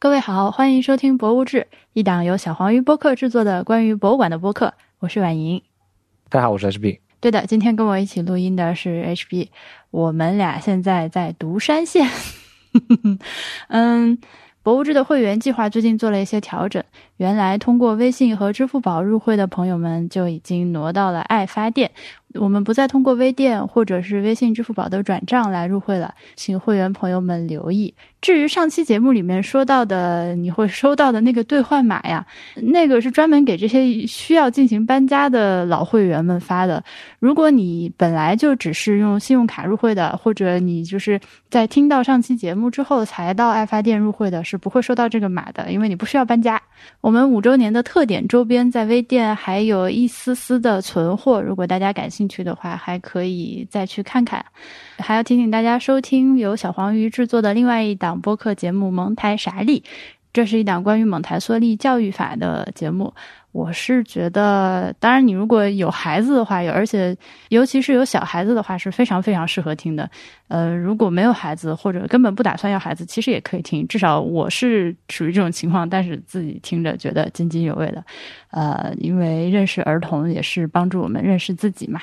各位好，欢迎收听《博物志》，一档由小黄鱼播客制作的关于博物馆的播客。我是婉莹。大家好，我是 HB。对的，今天跟我一起录音的是 HB。我们俩现在在独山县。嗯，博物志的会员计划最近做了一些调整。原来通过微信和支付宝入会的朋友们就已经挪到了爱发电。我们不再通过微店或者是微信、支付宝的转账来入会了，请会员朋友们留意。至于上期节目里面说到的你会收到的那个兑换码呀，那个是专门给这些需要进行搬家的老会员们发的。如果你本来就只是用信用卡入会的，或者你就是在听到上期节目之后才到爱发电入会的，是不会收到这个码的，因为你不需要搬家。我们五周年的特点周边在微店还有一丝丝的存货，如果大家感兴趣兴趣的话，还可以再去看看。还要提醒大家收听由小黄鱼制作的另外一档播客节目《蒙台傻利》，这是一档关于蒙台梭利教育法的节目。我是觉得，当然你如果有孩子的话，有而且尤其是有小孩子的话，是非常非常适合听的。呃，如果没有孩子或者根本不打算要孩子，其实也可以听。至少我是属于这种情况，但是自己听着觉得津津有味的。呃，因为认识儿童也是帮助我们认识自己嘛。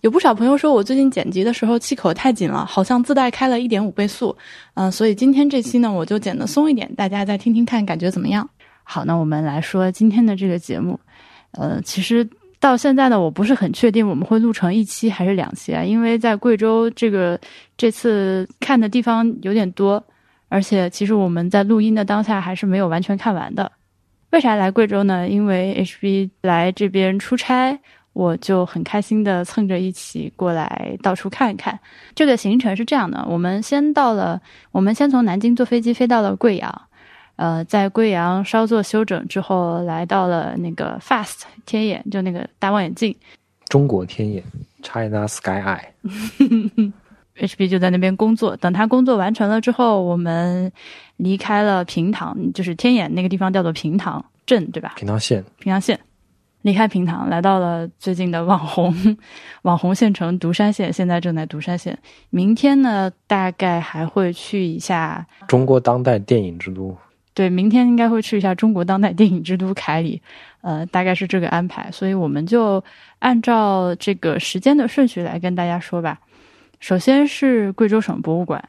有不少朋友说我最近剪辑的时候气口太紧了，好像自带开了一点五倍速。嗯，所以今天这期呢，我就剪的松一点，大家再听听看，感觉怎么样？好，那我们来说今天的这个节目。呃，其实到现在呢，我不是很确定我们会录成一期还是两期啊，因为在贵州这个这次看的地方有点多，而且其实我们在录音的当下还是没有完全看完的。为啥来贵州呢？因为 HB 来这边出差。我就很开心的蹭着一起过来到处看一看。这个行程是这样的：我们先到了，我们先从南京坐飞机飞到了贵阳，呃，在贵阳稍作休整之后，来到了那个 FAST 天眼，就那个大望远镜。中国天眼，China Sky Eye。HB 就在那边工作。等他工作完成了之后，我们离开了平塘，就是天眼那个地方叫做平塘镇，对吧？平塘县。平塘县。离开平塘，来到了最近的网红 网红县城独山县，现在正在独山县。明天呢，大概还会去一下中国当代电影之都。对，明天应该会去一下中国当代电影之都凯里，呃，大概是这个安排。所以我们就按照这个时间的顺序来跟大家说吧。首先是贵州省博物馆，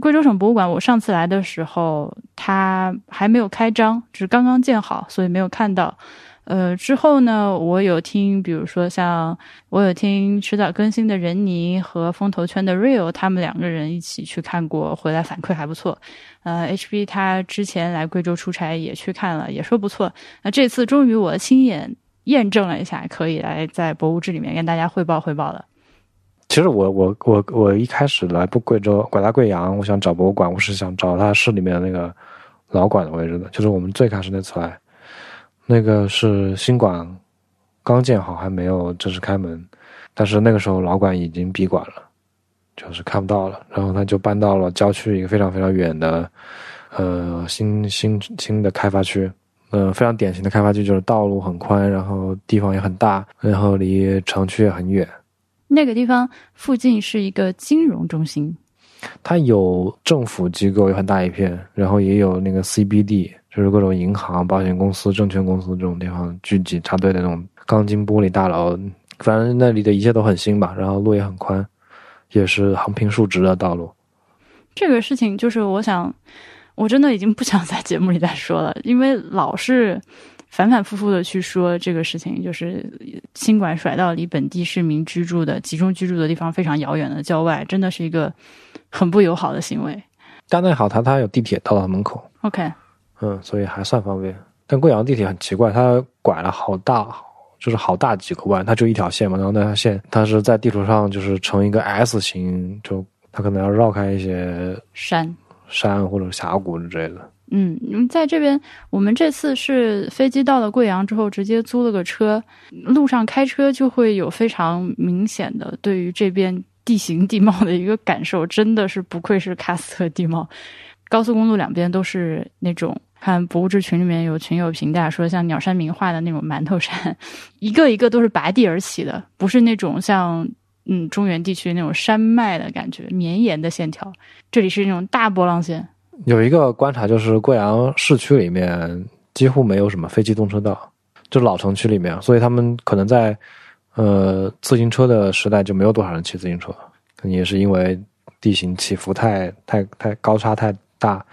贵州省博物馆，我上次来的时候它还没有开张，只是刚刚建好，所以没有看到。呃，之后呢，我有听，比如说像我有听迟早更新的任妮和风投圈的 Real，他们两个人一起去看过，回来反馈还不错。呃，HB 他之前来贵州出差也去看了，也说不错。那这次终于我亲眼验证了一下，可以来在博物志里面跟大家汇报汇报了。其实我我我我一开始来不贵州，拐到贵阳，我想找博物馆，我是想找他市里面的那个老馆的位置的，就是我们最开始那次来。那个是新馆刚建好，还没有正式开门，但是那个时候老馆已经闭馆了，就是看不到了。然后他就搬到了郊区一个非常非常远的，呃，新新新的开发区。嗯，非常典型的开发区就是道路很宽，然后地方也很大，然后离城区也很远。那个地方附近是一个金融中心，它有政府机构，有很大一片，然后也有那个 CBD。就是各种银行、保险公司、证券公司这种地方聚集插队的那种钢筋玻璃大楼，反正那里的一切都很新吧。然后路也很宽，也是横平竖直的道路。这个事情就是我想，我真的已经不想在节目里再说了，因为老是反反复复的去说这个事情，就是新馆甩到离本地市民居住的、集中居住的地方非常遥远的郊外，真的是一个很不友好的行为。但那好，它它有地铁到了门口。OK。嗯，所以还算方便。但贵阳地铁很奇怪，它拐了好大，就是好大几个弯，它就一条线嘛。然后那条线它是在地图上就是成一个 S 型，就它可能要绕开一些山、山或者峡谷之类的。嗯，在这边我们这次是飞机到了贵阳之后，直接租了个车，路上开车就会有非常明显的对于这边地形地貌的一个感受，真的是不愧是喀斯特地貌。高速公路两边都是那种。看博物志群里面有群友评价说，像鸟山明画的那种馒头山，一个一个都是拔地而起的，不是那种像嗯中原地区那种山脉的感觉，绵延的线条。这里是那种大波浪线，有一个观察就是贵阳市区里面几乎没有什么非机动车道，就老城区里面，所以他们可能在呃自行车的时代就没有多少人骑自行车，可能也是因为地形起伏太太太高差太大，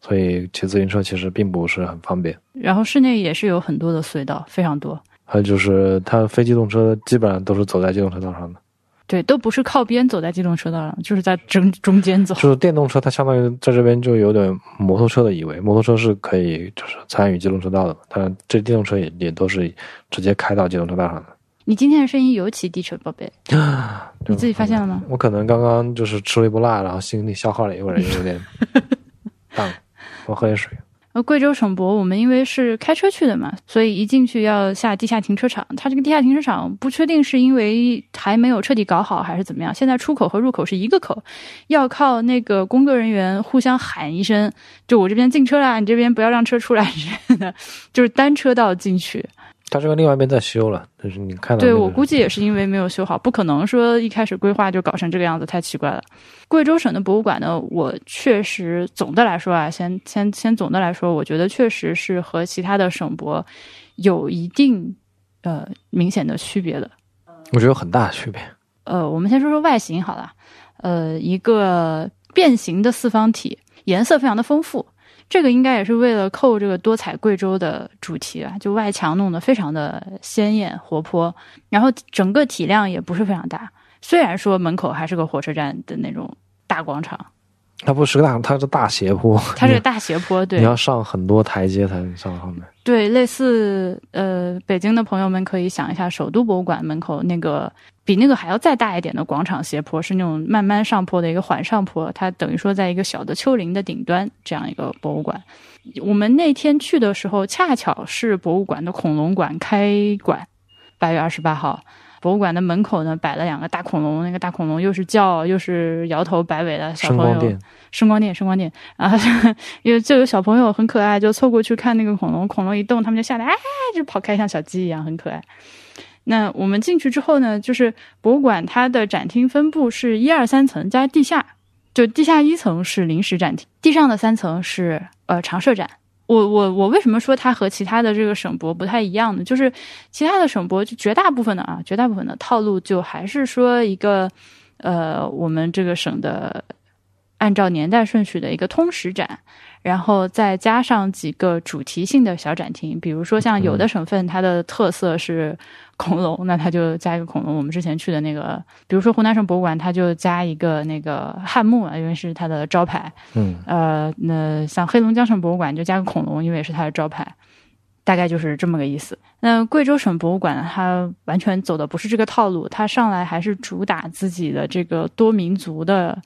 所以骑自行车其实并不是很方便。然后室内也是有很多的隧道，非常多。还有就是，它非机动车基本上都是走在机动车道上的，对，都不是靠边走在机动车道上，就是在中中间走。就是电动车，它相当于在这边就有点摩托车的意味。摩托车是可以就是参与机动车道的，但这电动车也也都是直接开到机动车道上的。你今天的声音尤其低沉，宝贝，你自己发现了吗？我可能刚刚就是吃了一波辣，然后心里消耗了一会儿，有点 淡。我喝点水。呃，贵州省博，我们因为是开车去的嘛，所以一进去要下地下停车场。它这个地下停车场不确定是因为还没有彻底搞好，还是怎么样。现在出口和入口是一个口，要靠那个工作人员互相喊一声，就我这边进车啦，你这边不要让车出来之类的，就是单车道进去。它这个另外一边在修了，就是你看到、那个、对我估计也是因为没有修好，不可能说一开始规划就搞成这个样子，太奇怪了。贵州省的博物馆呢，我确实总的来说啊，先先先总的来说，我觉得确实是和其他的省博有一定呃明显的区别的。我觉得有很大的区别。呃，我们先说说外形好了，呃，一个变形的四方体，颜色非常的丰富。这个应该也是为了扣这个多彩贵州的主题啊，就外墙弄得非常的鲜艳活泼，然后整个体量也不是非常大。虽然说门口还是个火车站的那种大广场，它不是个大，它是大斜坡，它是个大斜坡，对，你要上很多台阶才能上上面。对，类似呃，北京的朋友们可以想一下，首都博物馆门口那个比那个还要再大一点的广场斜坡，是那种慢慢上坡的一个缓上坡，它等于说在一个小的丘陵的顶端这样一个博物馆。我们那天去的时候，恰巧是博物馆的恐龙馆开馆，八月二十八号。博物馆的门口呢，摆了两个大恐龙，那个大恐龙又是叫又是摇头摆尾的小朋友。声光电，声光电，声光电啊！因为就有小朋友很可爱，就凑过去看那个恐龙，恐龙一动，他们就吓得，哎，就跑开，像小鸡一样，很可爱。那我们进去之后呢，就是博物馆它的展厅分布是一二三层加地下，就地下一层是临时展厅，地上的三层是呃常设展。我我我为什么说它和其他的这个省博不太一样呢？就是其他的省博就绝大部分的啊，绝大部分的套路就还是说一个呃我们这个省的按照年代顺序的一个通识展，然后再加上几个主题性的小展厅，比如说像有的省份它的特色是恐龙，那它就加一个恐龙。我们之前去的那个，比如说湖南省博物馆，它就加一个那个汉墓啊，因为是它的招牌。嗯，呃，那像黑龙江省博物馆就加个恐龙，因为是它的招牌，大概就是这么个意思。那贵州省博物馆它完全走的不是这个套路，它上来还是主打自己的这个多民族的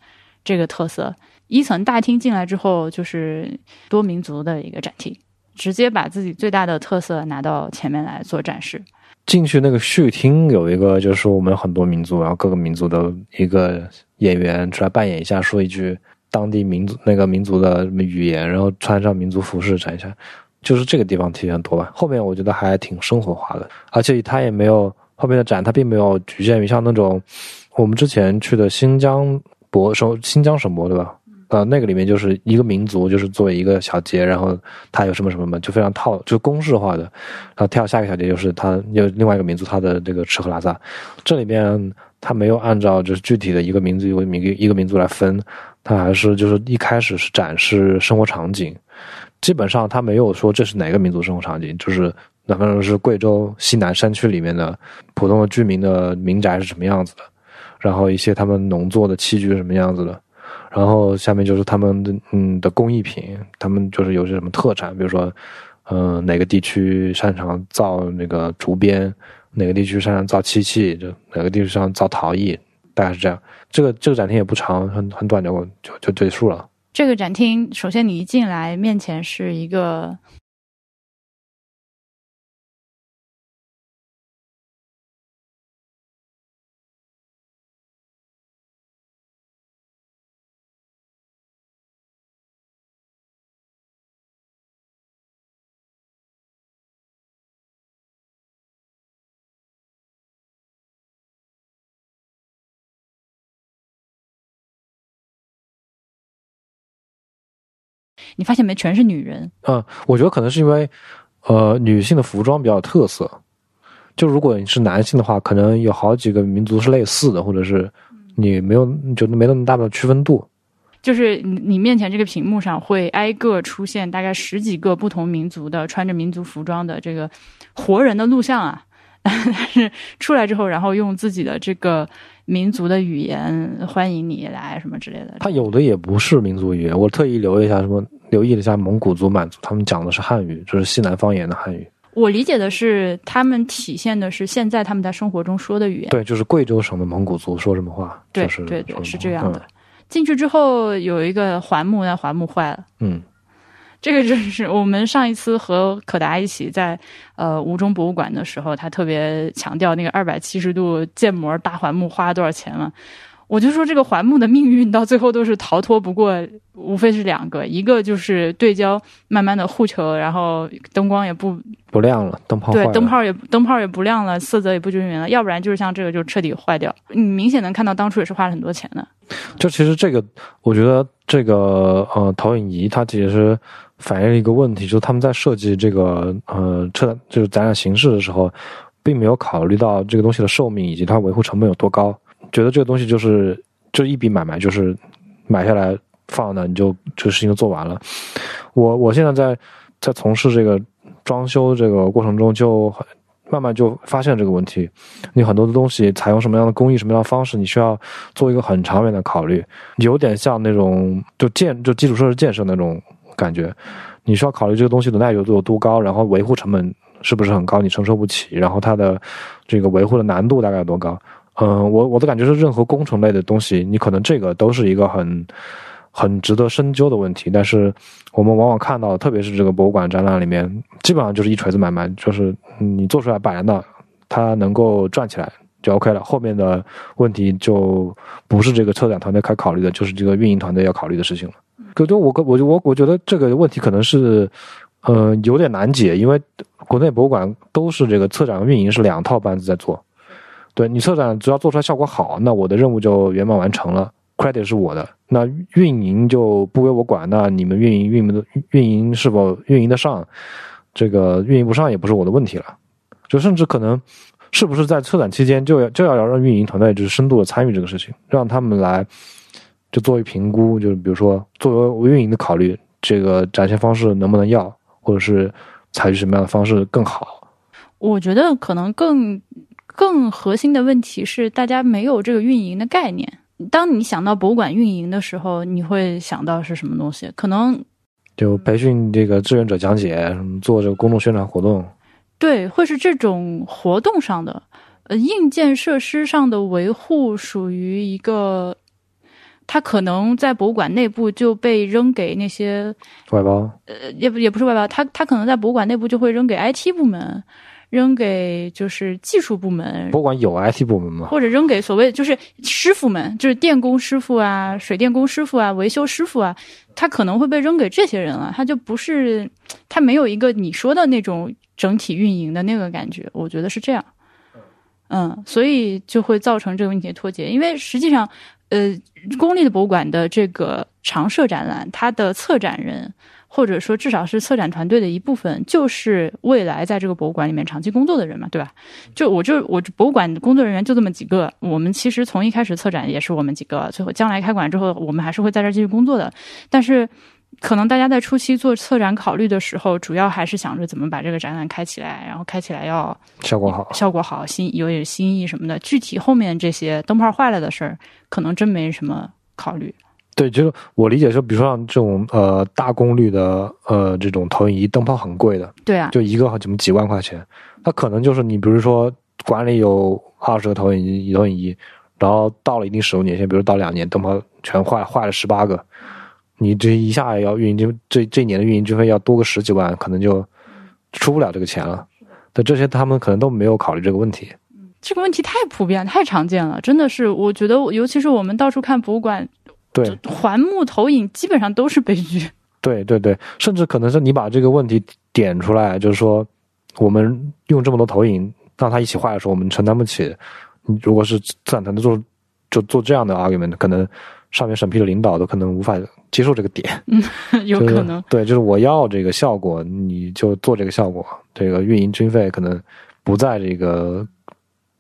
这个特色。一层大厅进来之后，就是多民族的一个展厅，直接把自己最大的特色拿到前面来做展示。进去那个序厅有一个，就是我们很多民族，然后各个民族的一个演员出来扮演一下，说一句当地民族那个民族的语言，然后穿上民族服饰展一下，就是这个地方体验多吧。后面我觉得还挺生活化的，而且它也没有后面的展，它并没有局限于像那种我们之前去的新疆博省新疆省博对吧？呃，那个里面就是一个民族，就是作为一个小节，然后它有什么什么嘛，就非常套，就公式化的。然后跳下一个小节，就是它有另外一个民族，它的这个吃喝拉撒。这里面它没有按照就是具体的一个民族一个民一个民族来分，它还是就是一开始是展示生活场景，基本上它没有说这是哪个民族生活场景，就是哪怕是贵州西南山区里面的普通的居民的民宅是什么样子的，然后一些他们农作的器具什么样子的。然后下面就是他们的嗯的工艺品，他们就是有些什么特产，比如说，嗯、哪个地区擅长造那个竹编，哪个地区擅长造漆器，就哪个地区擅长造陶艺，大概是这样。这个这个展厅也不长，很很短就就就结束了。这个展厅，首先你一进来，面前是一个你发现没，全是女人。嗯，我觉得可能是因为，呃，女性的服装比较有特色。就如果你是男性的话，可能有好几个民族是类似的，或者是你没有就没那么大的区分度。就是你你面前这个屏幕上会挨个出现大概十几个不同民族的穿着民族服装的这个活人的录像啊，但是出来之后，然后用自己的这个民族的语言欢迎你来什么之类的。他有的也不是民族语言，我特意留意一下什么，留意了一下蒙古族、满族，他们讲的是汉语，就是西南方言的汉语。我理解的是，他们体现的是现在他们在生活中说的语言。对，就是贵州省的蒙古族说什么话，对就是对对，说是这样的嗯。进去之后有一个环木，那环木坏了。嗯，这个就是我们上一次和可达一起在呃吴中博物馆的时候，他特别强调那个二百七十度建模大环幕花了多少钱嘛。我就说这个环幕的命运到最后都是逃脱不过，无非是两个，一个就是对焦慢慢的护球，然后灯光也不不亮了，灯泡，对灯泡也灯泡也不亮了，色泽也不均匀了，要不然就是像这个就彻底坏掉。你明显能看到当初也是花了很多钱的。就其实这个，我觉得这个呃投影仪它其实反映了一个问题，就是他们在设计这个呃车就是展览形式的时候，并没有考虑到这个东西的寿命以及它维护成本有多高，觉得这个东西就是就一笔买卖，就是买下来放那你就这个事情就做完了。我我现在在在从事这个装修这个过程中就很。慢慢就发现这个问题，你很多的东西采用什么样的工艺、什么样的方式，你需要做一个很长远的考虑，有点像那种就建就基础设施建设那种感觉，你需要考虑这个东西的耐久度有多高，然后维护成本是不是很高，你承受不起，然后它的这个维护的难度大概有多高。嗯，我我的感觉是，任何工程类的东西，你可能这个都是一个很很值得深究的问题，但是我们往往看到，特别是这个博物馆展览里面，基本上就是一锤子买卖，就是你做出来摆在那，它能够转起来就 OK 了，后面的问题就不是这个策展团队该考虑的，就是这个运营团队要考虑的事情了。可就我我我我觉得这个问题可能是，呃，有点难解，因为国内博物馆都是这个策展和运营是两套班子在做。对你策展只要做出来效果好，那我的任务就圆满完成了，credit 是我的。那运营就不归我管，那你们运营运营的运营是否运营得上，这个运营不上也不是我的问题了。就甚至可能是不是在策展期间就要就要让运营团队就是深度的参与这个事情，让他们来就作为评估，就是比如说作为运营的考虑，这个展现方式能不能要，或者是采取什么样的方式更好。我觉得可能更更核心的问题是，大家没有这个运营的概念。当你想到博物馆运营的时候，你会想到是什么东西？可能就培训这个志愿者讲解，什么做这个公众宣传活动。对，会是这种活动上的，呃，硬件设施上的维护属于一个，它可能在博物馆内部就被扔给那些外包，呃，也不也不是外包，它它可能在博物馆内部就会扔给 IT 部门，扔给就是技术部门，博物馆有 IT 部门吗？或者扔给所谓就是师傅们，就是电工师傅啊、水电工师傅啊、维修师傅啊，他可能会被扔给这些人了，他就不是他没有一个你说的那种整体运营的那个感觉，我觉得是这样。嗯，所以就会造成这个问题的脱节，因为实际上，呃，公立的博物馆的这个常设展览，它的策展人或者说至少是策展团队的一部分，就是未来在这个博物馆里面长期工作的人嘛，对吧？就我就我博物馆工作人员就这么几个，我们其实从一开始策展也是我们几个，最后将来开馆之后，我们还是会在这儿继续工作的。但是，可能大家在初期做策展考虑的时候，主要还是想着怎么把这个展览开起来，然后开起来要效果好，效果好，新有点新意什么的。具体后面这些灯泡坏了的事儿，可能真没什么考虑。对，就是我理解说，比如说像这种呃大功率的呃这种投影仪，灯泡很贵的，对啊，就一个怎么几万块钱，它可能就是你比如说馆里有二十个投影仪投影仪，然后到了一定使用年限，比如到两年，灯泡全坏坏了十八个，你这一下要运营经这这一年的运营经费要多个十几万，可能就出不了这个钱了。但这些他们可能都没有考虑这个问题。这个问题太普遍、太常见了，真的是，我觉得，尤其是我们到处看博物馆，对，环幕投影基本上都是悲剧。对对对，甚至可能是你把这个问题点出来，就是说，我们用这么多投影让它一起坏的时候，我们承担不起。你如果是策展团队做就做这样的 argument，可能上面审批的领导都可能无法接受这个点，有可能对，就是我要这个效果，你就做这个效果，这个运营经费可能不在这个。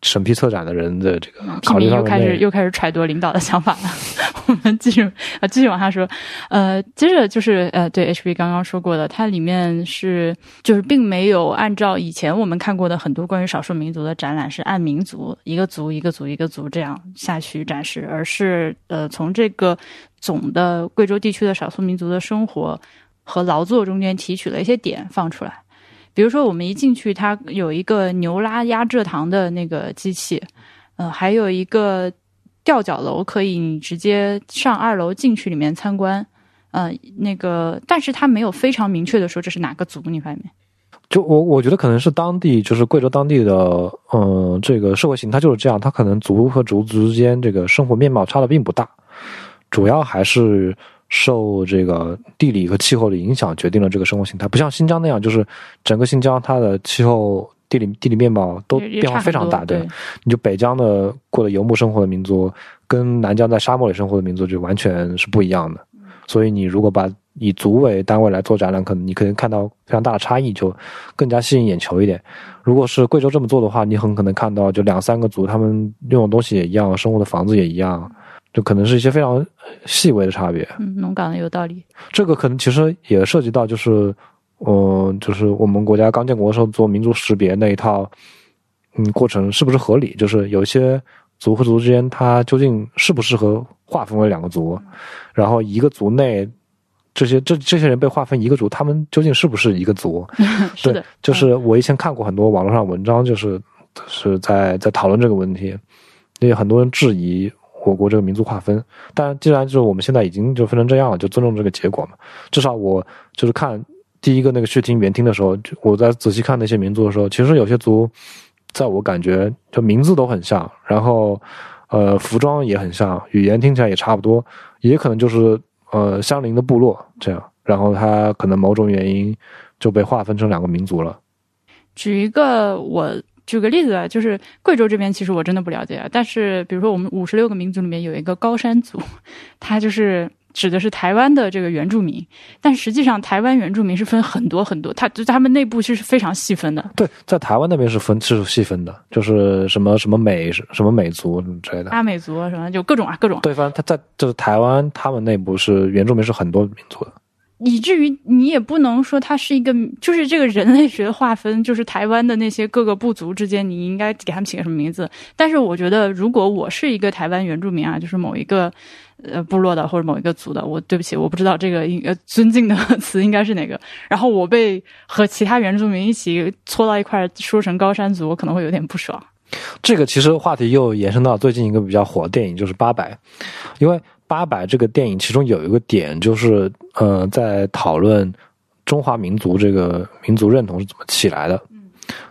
审批策展的人的这个考虑又开始又开始揣度领导的想法了。我们继续啊，继续往下说。呃，接着就是呃，对 HB 刚刚说过的，它里面是就是并没有按照以前我们看过的很多关于少数民族的展览是按民族一个族一个族一个族这样下去展示，而是呃从这个总的贵州地区的少数民族的生活和劳作中间提取了一些点放出来。比如说，我们一进去，它有一个牛拉压蔗糖的那个机器，呃，还有一个吊脚楼，可以你直接上二楼进去里面参观，呃，那个，但是它没有非常明确的说这是哪个族，你发现没？就我我觉得可能是当地，就是贵州当地的，嗯，这个社会形态就是这样，它可能族和族之间这个生活面貌差的并不大，主要还是。受这个地理和气候的影响，决定了这个生活形态，不像新疆那样，就是整个新疆它的气候、地理、地理面貌都变化非常大。对，你就北疆的过的游牧生活的民族，跟南疆在沙漠里生活的民族就完全是不一样的。所以你如果把以族为单位来做展览，可能你可能看到非常大的差异，就更加吸引眼球一点。如果是贵州这么做的话，你很可能看到就两三个族，他们用的东西也一样，生活的房子也一样。就可能是一些非常细微的差别。嗯，农港的有道理。这个可能其实也涉及到，就是，嗯，就是我们国家刚建国的时候做民族识别那一套，嗯，过程是不是合理？就是有一些族和族之间，它究竟适不适合划分为两个族？然后一个族内，这些这这些人被划分一个族，他们究竟是不是一个族？是的，就是我以前看过很多网络上文章，就是是在在讨论这个问题，因为很多人质疑。我国这个民族划分，但既然就是我们现在已经就分成这样了，就尊重这个结果嘛。至少我就是看第一个那个去听原听的时候，我在仔细看那些民族的时候，其实有些族，在我感觉就名字都很像，然后呃服装也很像，语言听起来也差不多，也可能就是呃相邻的部落这样，然后他可能某种原因就被划分成两个民族了。举一个我。举个例子啊，就是贵州这边，其实我真的不了解啊。但是，比如说我们五十六个民族里面有一个高山族，它就是指的是台湾的这个原住民。但实际上，台湾原住民是分很多很多，他就他们内部是非常细分的。对，在台湾那边是分是细分的，就是什么什么美什么美族之类的，阿美族什么就各种啊各种。对方他在就是台湾，他们内部是原住民是很多民族的。以至于你也不能说它是一个，就是这个人类学的划分，就是台湾的那些各个部族之间，你应该给他们起个什么名字？但是我觉得，如果我是一个台湾原住民啊，就是某一个呃部落的或者某一个族的，我对不起，我不知道这个应呃尊敬的 词应该是哪个。然后我被和其他原住民一起搓到一块说成高山族，我可能会有点不爽。这个其实话题又延伸到最近一个比较火的电影，就是《八佰》，因为。八百这个电影，其中有一个点就是，呃，在讨论中华民族这个民族认同是怎么起来的。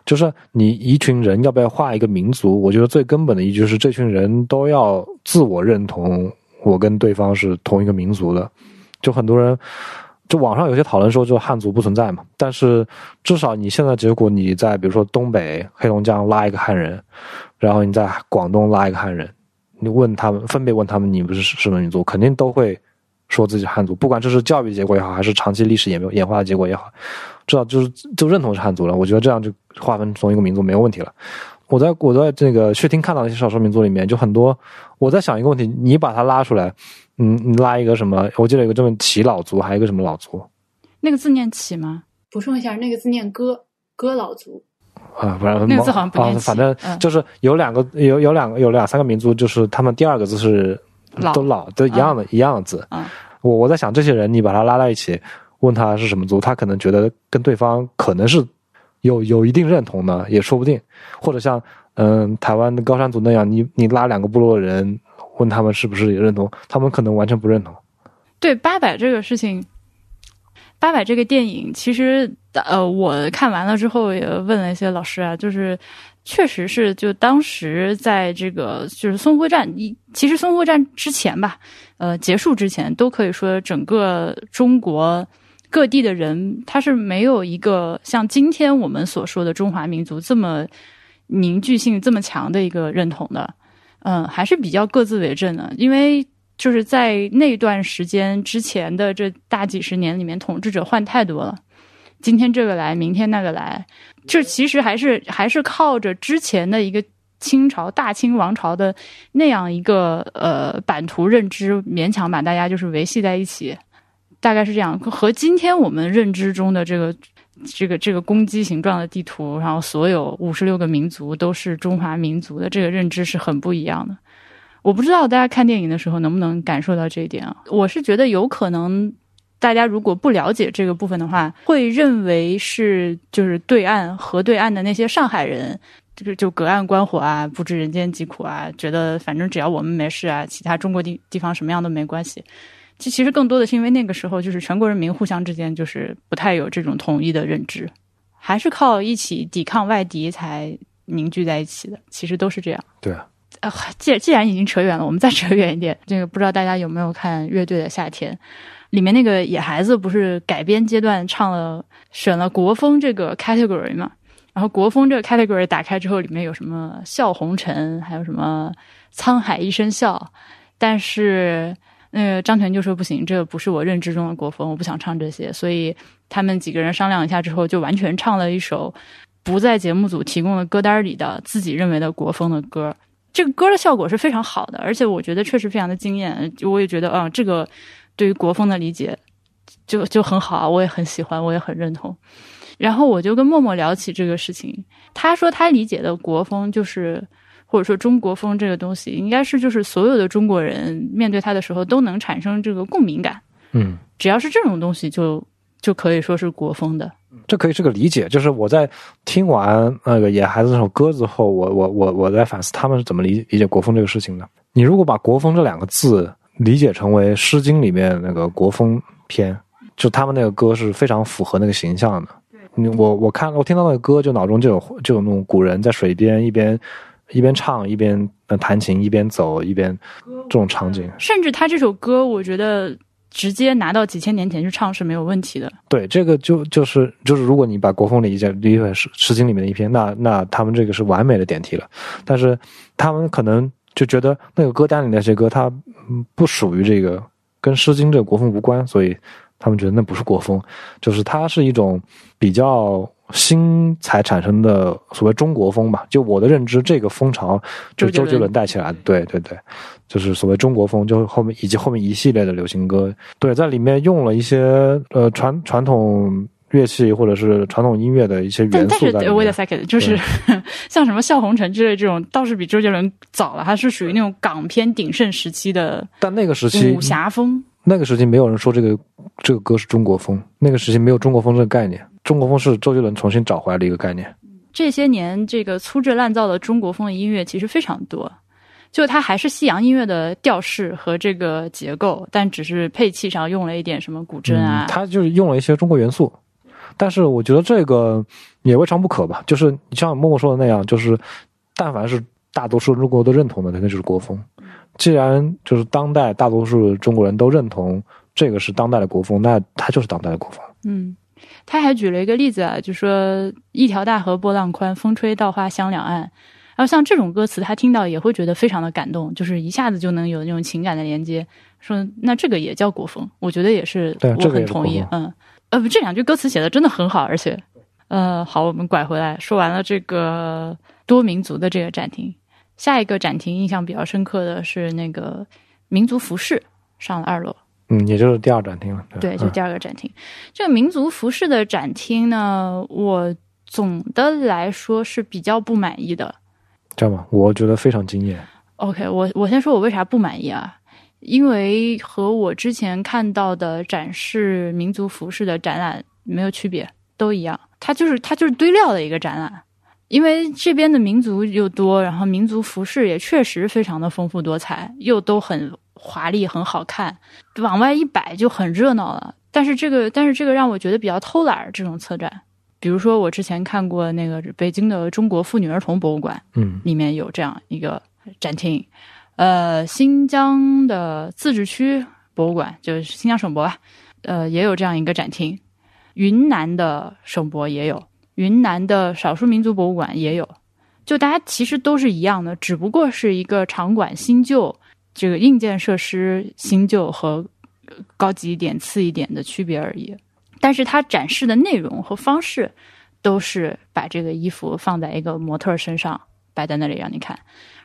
就是你一群人要不要画一个民族？我觉得最根本的一句是，这群人都要自我认同，我跟对方是同一个民族的。就很多人，就网上有些讨论说，就汉族不存在嘛。但是至少你现在结果，你在比如说东北黑龙江拉一个汉人，然后你在广东拉一个汉人。你问他们，分别问他们，你不是什么民族，肯定都会说自己汉族。不管这是教育结果也好，还是长期历史演演化的结果也好，至少就是就认同是汉族了。我觉得这样就划分从一个民族没有问题了。我在我在这个血听看到一些少数民族里面，就很多。我在想一个问题，你把它拉出来，嗯，你拉一个什么？我记得有个这么齐老族，还有一个什么老族？那个字念齐吗？补充一下，那个字念哥哥老族。啊，不然那个字好像不念反正就是有两个，有有两个，有两三个民族，就是他们第二个字是都老，都一样的，一样的字。我我在想，这些人你把他拉在一起，问他是什么族，他可能觉得跟对方可能是有有一定认同的，也说不定。或者像嗯台湾的高山族那样，你你拉两个部落的人，问他们是不是也认同，他们可能完全不认同。对八百这个事情。八百这个电影，其实呃，我看完了之后也问了一些老师啊，就是确实是就当时在这个就是淞沪战一，其实淞沪战之前吧，呃，结束之前都可以说整个中国各地的人他是没有一个像今天我们所说的中华民族这么凝聚性这么强的一个认同的，嗯，还是比较各自为政的，因为就是在那段时间之前的这大几十年里面，统治者换太多了，今天这个来，明天那个来，这其实还是还是靠着之前的一个清朝大清王朝的那样一个呃版图认知，勉强把大家就是维系在一起，大概是这样。和今天我们认知中的这个这个这个公鸡形状的地图，然后所有五十六个民族都是中华民族的这个认知是很不一样的。我不知道大家看电影的时候能不能感受到这一点啊？我是觉得有可能，大家如果不了解这个部分的话，会认为是就是对岸河对岸的那些上海人，就是就隔岸观火啊，不知人间疾苦啊，觉得反正只要我们没事啊，其他中国地地方什么样都没关系。其其实更多的是因为那个时候就是全国人民互相之间就是不太有这种统一的认知，还是靠一起抵抗外敌才凝聚在一起的。其实都是这样。对啊。啊，既既然已经扯远了，我们再扯远一点。这个不知道大家有没有看《乐队的夏天》，里面那个野孩子不是改编阶段唱了选了国风这个 category 嘛？然后国风这个 category 打开之后，里面有什么笑红尘，还有什么沧海一声笑。但是那个张全就说不行，这不是我认知中的国风，我不想唱这些。所以他们几个人商量一下之后，就完全唱了一首不在节目组提供的歌单里的自己认为的国风的歌。这个歌的效果是非常好的，而且我觉得确实非常的惊艳。我也觉得，啊，这个对于国风的理解就就很好啊，我也很喜欢，我也很认同。然后我就跟默默聊起这个事情，他说他理解的国风就是，或者说中国风这个东西，应该是就是所有的中国人面对它的时候都能产生这个共鸣感。嗯，只要是这种东西，就就可以说是国风的。这可以是个理解，就是我在听完那个野孩子那首歌之后，我我我我在反思他们是怎么理理解国风这个事情的。你如果把国风这两个字理解成为《诗经》里面那个国风篇，就他们那个歌是非常符合那个形象的。你我我看我听到那个歌，就脑中就有就有那种古人在水边一边一边唱一边弹琴一边走一边这种场景。甚至他这首歌，我觉得。直接拿到几千年前去唱是没有问题的。对，这个就就是就是，如果你把国风理解理解诗《诗经》里面的一篇，那那他们这个是完美的点题了。但是他们可能就觉得那个歌单里那些歌，它不属于这个跟《诗经》这个国风无关，所以他们觉得那不是国风，就是它是一种比较。新才产生的所谓中国风吧，就我的认知，这个风潮就是周杰伦带起来的。对对对，就是所谓中国风，就后面以及后面一系列的流行歌，对，在里面用了一些呃传传统乐器或者是传统音乐的一些元素。但是，wait a second，就是 像什么笑红尘之类这种，倒是比周杰伦早了，还是属于那种港片鼎盛时期的。但那个时期武侠风，那个时期没有人说这个这个歌是中国风，那个时期没有中国风这个概念。中国风是周杰伦重新找回来的一个概念。这些年，这个粗制滥造的中国风的音乐其实非常多，就它还是西洋音乐的调式和这个结构，但只是配器上用了一点什么古筝啊。它就是用了一些中国元素，但是我觉得这个也未尝不可吧。就是你像默默说的那样，就是但凡是大多数中国都认同的，那就是国风。既然就是当代大多数中国人都认同这个是当代的国风，那它就是当代的国风。嗯。他还举了一个例子啊，就说一条大河波浪宽，风吹稻花香两岸。然后像这种歌词，他听到也会觉得非常的感动，就是一下子就能有那种情感的连接。说那这个也叫国风，我觉得也是，我很同意。嗯，呃，不，这两句歌词写的真的很好，而且，呃，好，我们拐回来说完了这个多民族的这个展厅，下一个展厅印象比较深刻的是那个民族服饰上了二楼。嗯，也就是第二展厅了。对，就第二个展厅。这个民族服饰的展厅呢，我总的来说是比较不满意的。这样吧，我觉得非常惊艳。OK，我我先说我为啥不满意啊？因为和我之前看到的展示民族服饰的展览没有区别，都一样。它就是它就是堆料的一个展览。因为这边的民族又多，然后民族服饰也确实非常的丰富多彩，又都很。华丽很好看，往外一摆就很热闹了。但是这个，但是这个让我觉得比较偷懒儿。这种策展，比如说我之前看过那个北京的中国妇女儿童博物馆，嗯，里面有这样一个展厅。呃，新疆的自治区博物馆就是新疆省博吧，呃，也有这样一个展厅。云南的省博也有，云南的少数民族博物馆也有。就大家其实都是一样的，只不过是一个场馆新旧。这个硬件设施新旧和高级一点、次一点的区别而已。但是它展示的内容和方式都是把这个衣服放在一个模特身上摆在那里让你看，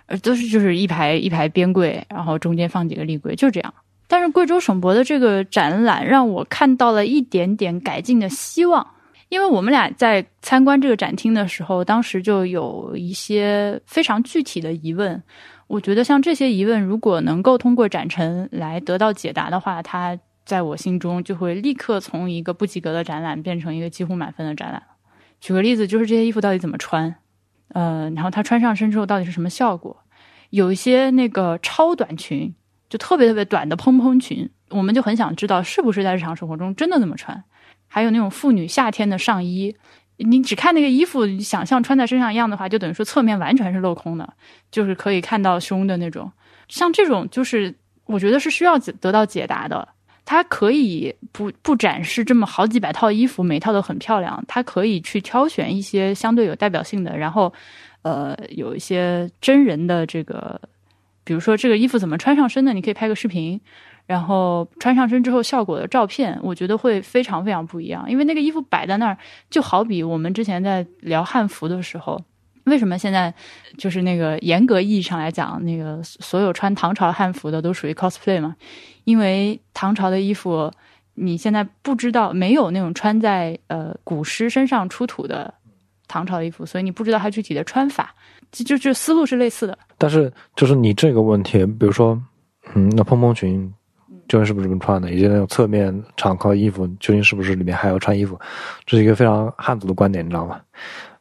呃都是就是一排一排边柜，然后中间放几个立柜，就这样。但是贵州省博的这个展览让我看到了一点点改进的希望，因为我们俩在参观这个展厅的时候，当时就有一些非常具体的疑问。我觉得像这些疑问，如果能够通过展陈来得到解答的话，它。在我心中，就会立刻从一个不及格的展览变成一个几乎满分的展览。举个例子，就是这些衣服到底怎么穿？呃，然后它穿上身之后到底是什么效果？有一些那个超短裙，就特别特别短的蓬蓬裙，我们就很想知道是不是在日常生活中真的这么穿。还有那种妇女夏天的上衣，你只看那个衣服，想象穿在身上一样的话，就等于说侧面完全是镂空的，就是可以看到胸的那种。像这种，就是我觉得是需要得到解答的。它可以不不展示这么好几百套衣服，每套都很漂亮。它可以去挑选一些相对有代表性的，然后，呃，有一些真人的这个，比如说这个衣服怎么穿上身的，你可以拍个视频，然后穿上身之后效果的照片，我觉得会非常非常不一样。因为那个衣服摆在那儿，就好比我们之前在聊汉服的时候。为什么现在就是那个严格意义上来讲，那个所有穿唐朝汉服的都属于 cosplay 嘛？因为唐朝的衣服，你现在不知道没有那种穿在呃古诗身上出土的唐朝衣服，所以你不知道它具体的穿法，就就就思路是类似的。但是就是你这个问题，比如说，嗯，那蓬蓬裙究竟是不是这么穿的？以及那种侧面敞开衣服究竟是不是里面还要穿衣服？这是一个非常汉族的观点，你知道吗？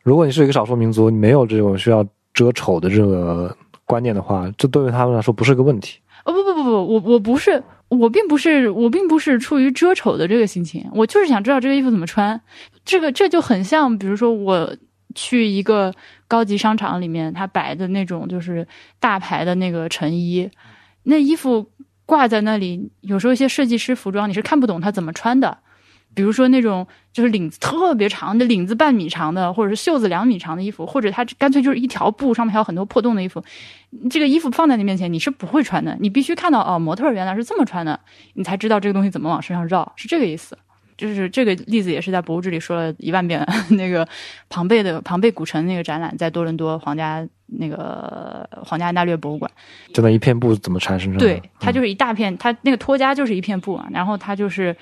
如果你是一个少数民族，你没有这种需要遮丑的这个观念的话，这对于他们来说不是个问题。哦不不不不，我我不是，我并不是，我并不是出于遮丑的这个心情，我就是想知道这个衣服怎么穿。这个这就很像，比如说我去一个高级商场里面，他摆的那种就是大牌的那个成衣，那衣服挂在那里，有时候一些设计师服装你是看不懂他怎么穿的。比如说那种就是领子特别长的领子半米长的，或者是袖子两米长的衣服，或者它干脆就是一条布上面还有很多破洞的衣服，这个衣服放在你面前你是不会穿的，你必须看到哦，模特原来是这么穿的，你才知道这个东西怎么往身上绕，是这个意思。就是这个例子也是在博物志里说了一万遍。那个庞贝的庞贝古城那个展览在多伦多皇家那个皇家安大略博物馆，就那一片布怎么穿身上？对，它就是一大片，它那个托家就是一片布啊，然后它就是。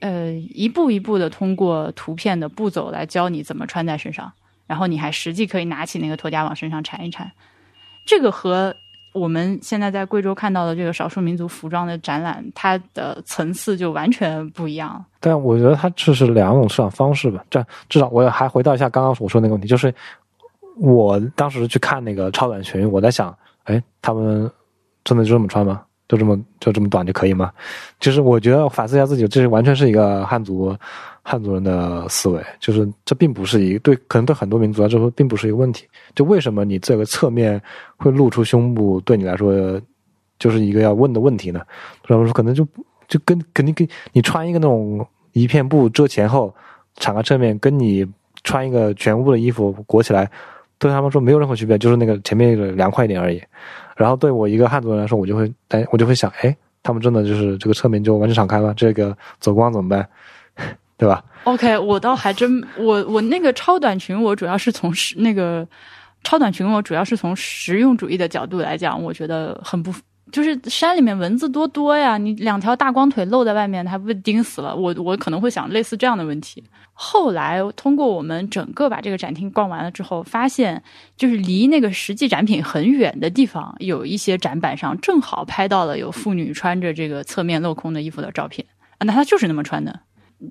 呃，一步一步的通过图片的步骤来教你怎么穿在身上，然后你还实际可以拿起那个托甲往身上缠一缠。这个和我们现在在贵州看到的这个少数民族服装的展览，它的层次就完全不一样。但我觉得它这是两种市场方式吧。这至少我还回到一下刚刚我说那个问题，就是我当时去看那个超短裙，我在想，哎，他们真的就这么穿吗？就这么就这么短就可以吗？就是我觉得反思一下自己，这是完全是一个汉族汉族人的思维，就是这并不是一对，可能对很多民族来说并不是一个问题。就为什么你这个侧面会露出胸部，对你来说就是一个要问的问题呢？然后说可能就就跟肯定跟你穿一个那种一片布遮前后敞开侧面，跟你穿一个全部的衣服裹起来，对他们说没有任何区别，就是那个前面凉快一点而已。然后对我一个汉族人来说，我就会哎，我就会想，哎，他们真的就是这个侧面就完全敞开吗？这个走光怎么办？对吧？OK，我倒还真，我我那个超短裙，我主要是从实那个超短裙，我主要是从实用主义的角度来讲，我觉得很不。就是山里面蚊子多多呀，你两条大光腿露在外面，还不被叮死了？我我可能会想类似这样的问题。后来通过我们整个把这个展厅逛完了之后，发现就是离那个实际展品很远的地方，有一些展板上正好拍到了有妇女穿着这个侧面镂空的衣服的照片啊，那她就是那么穿的，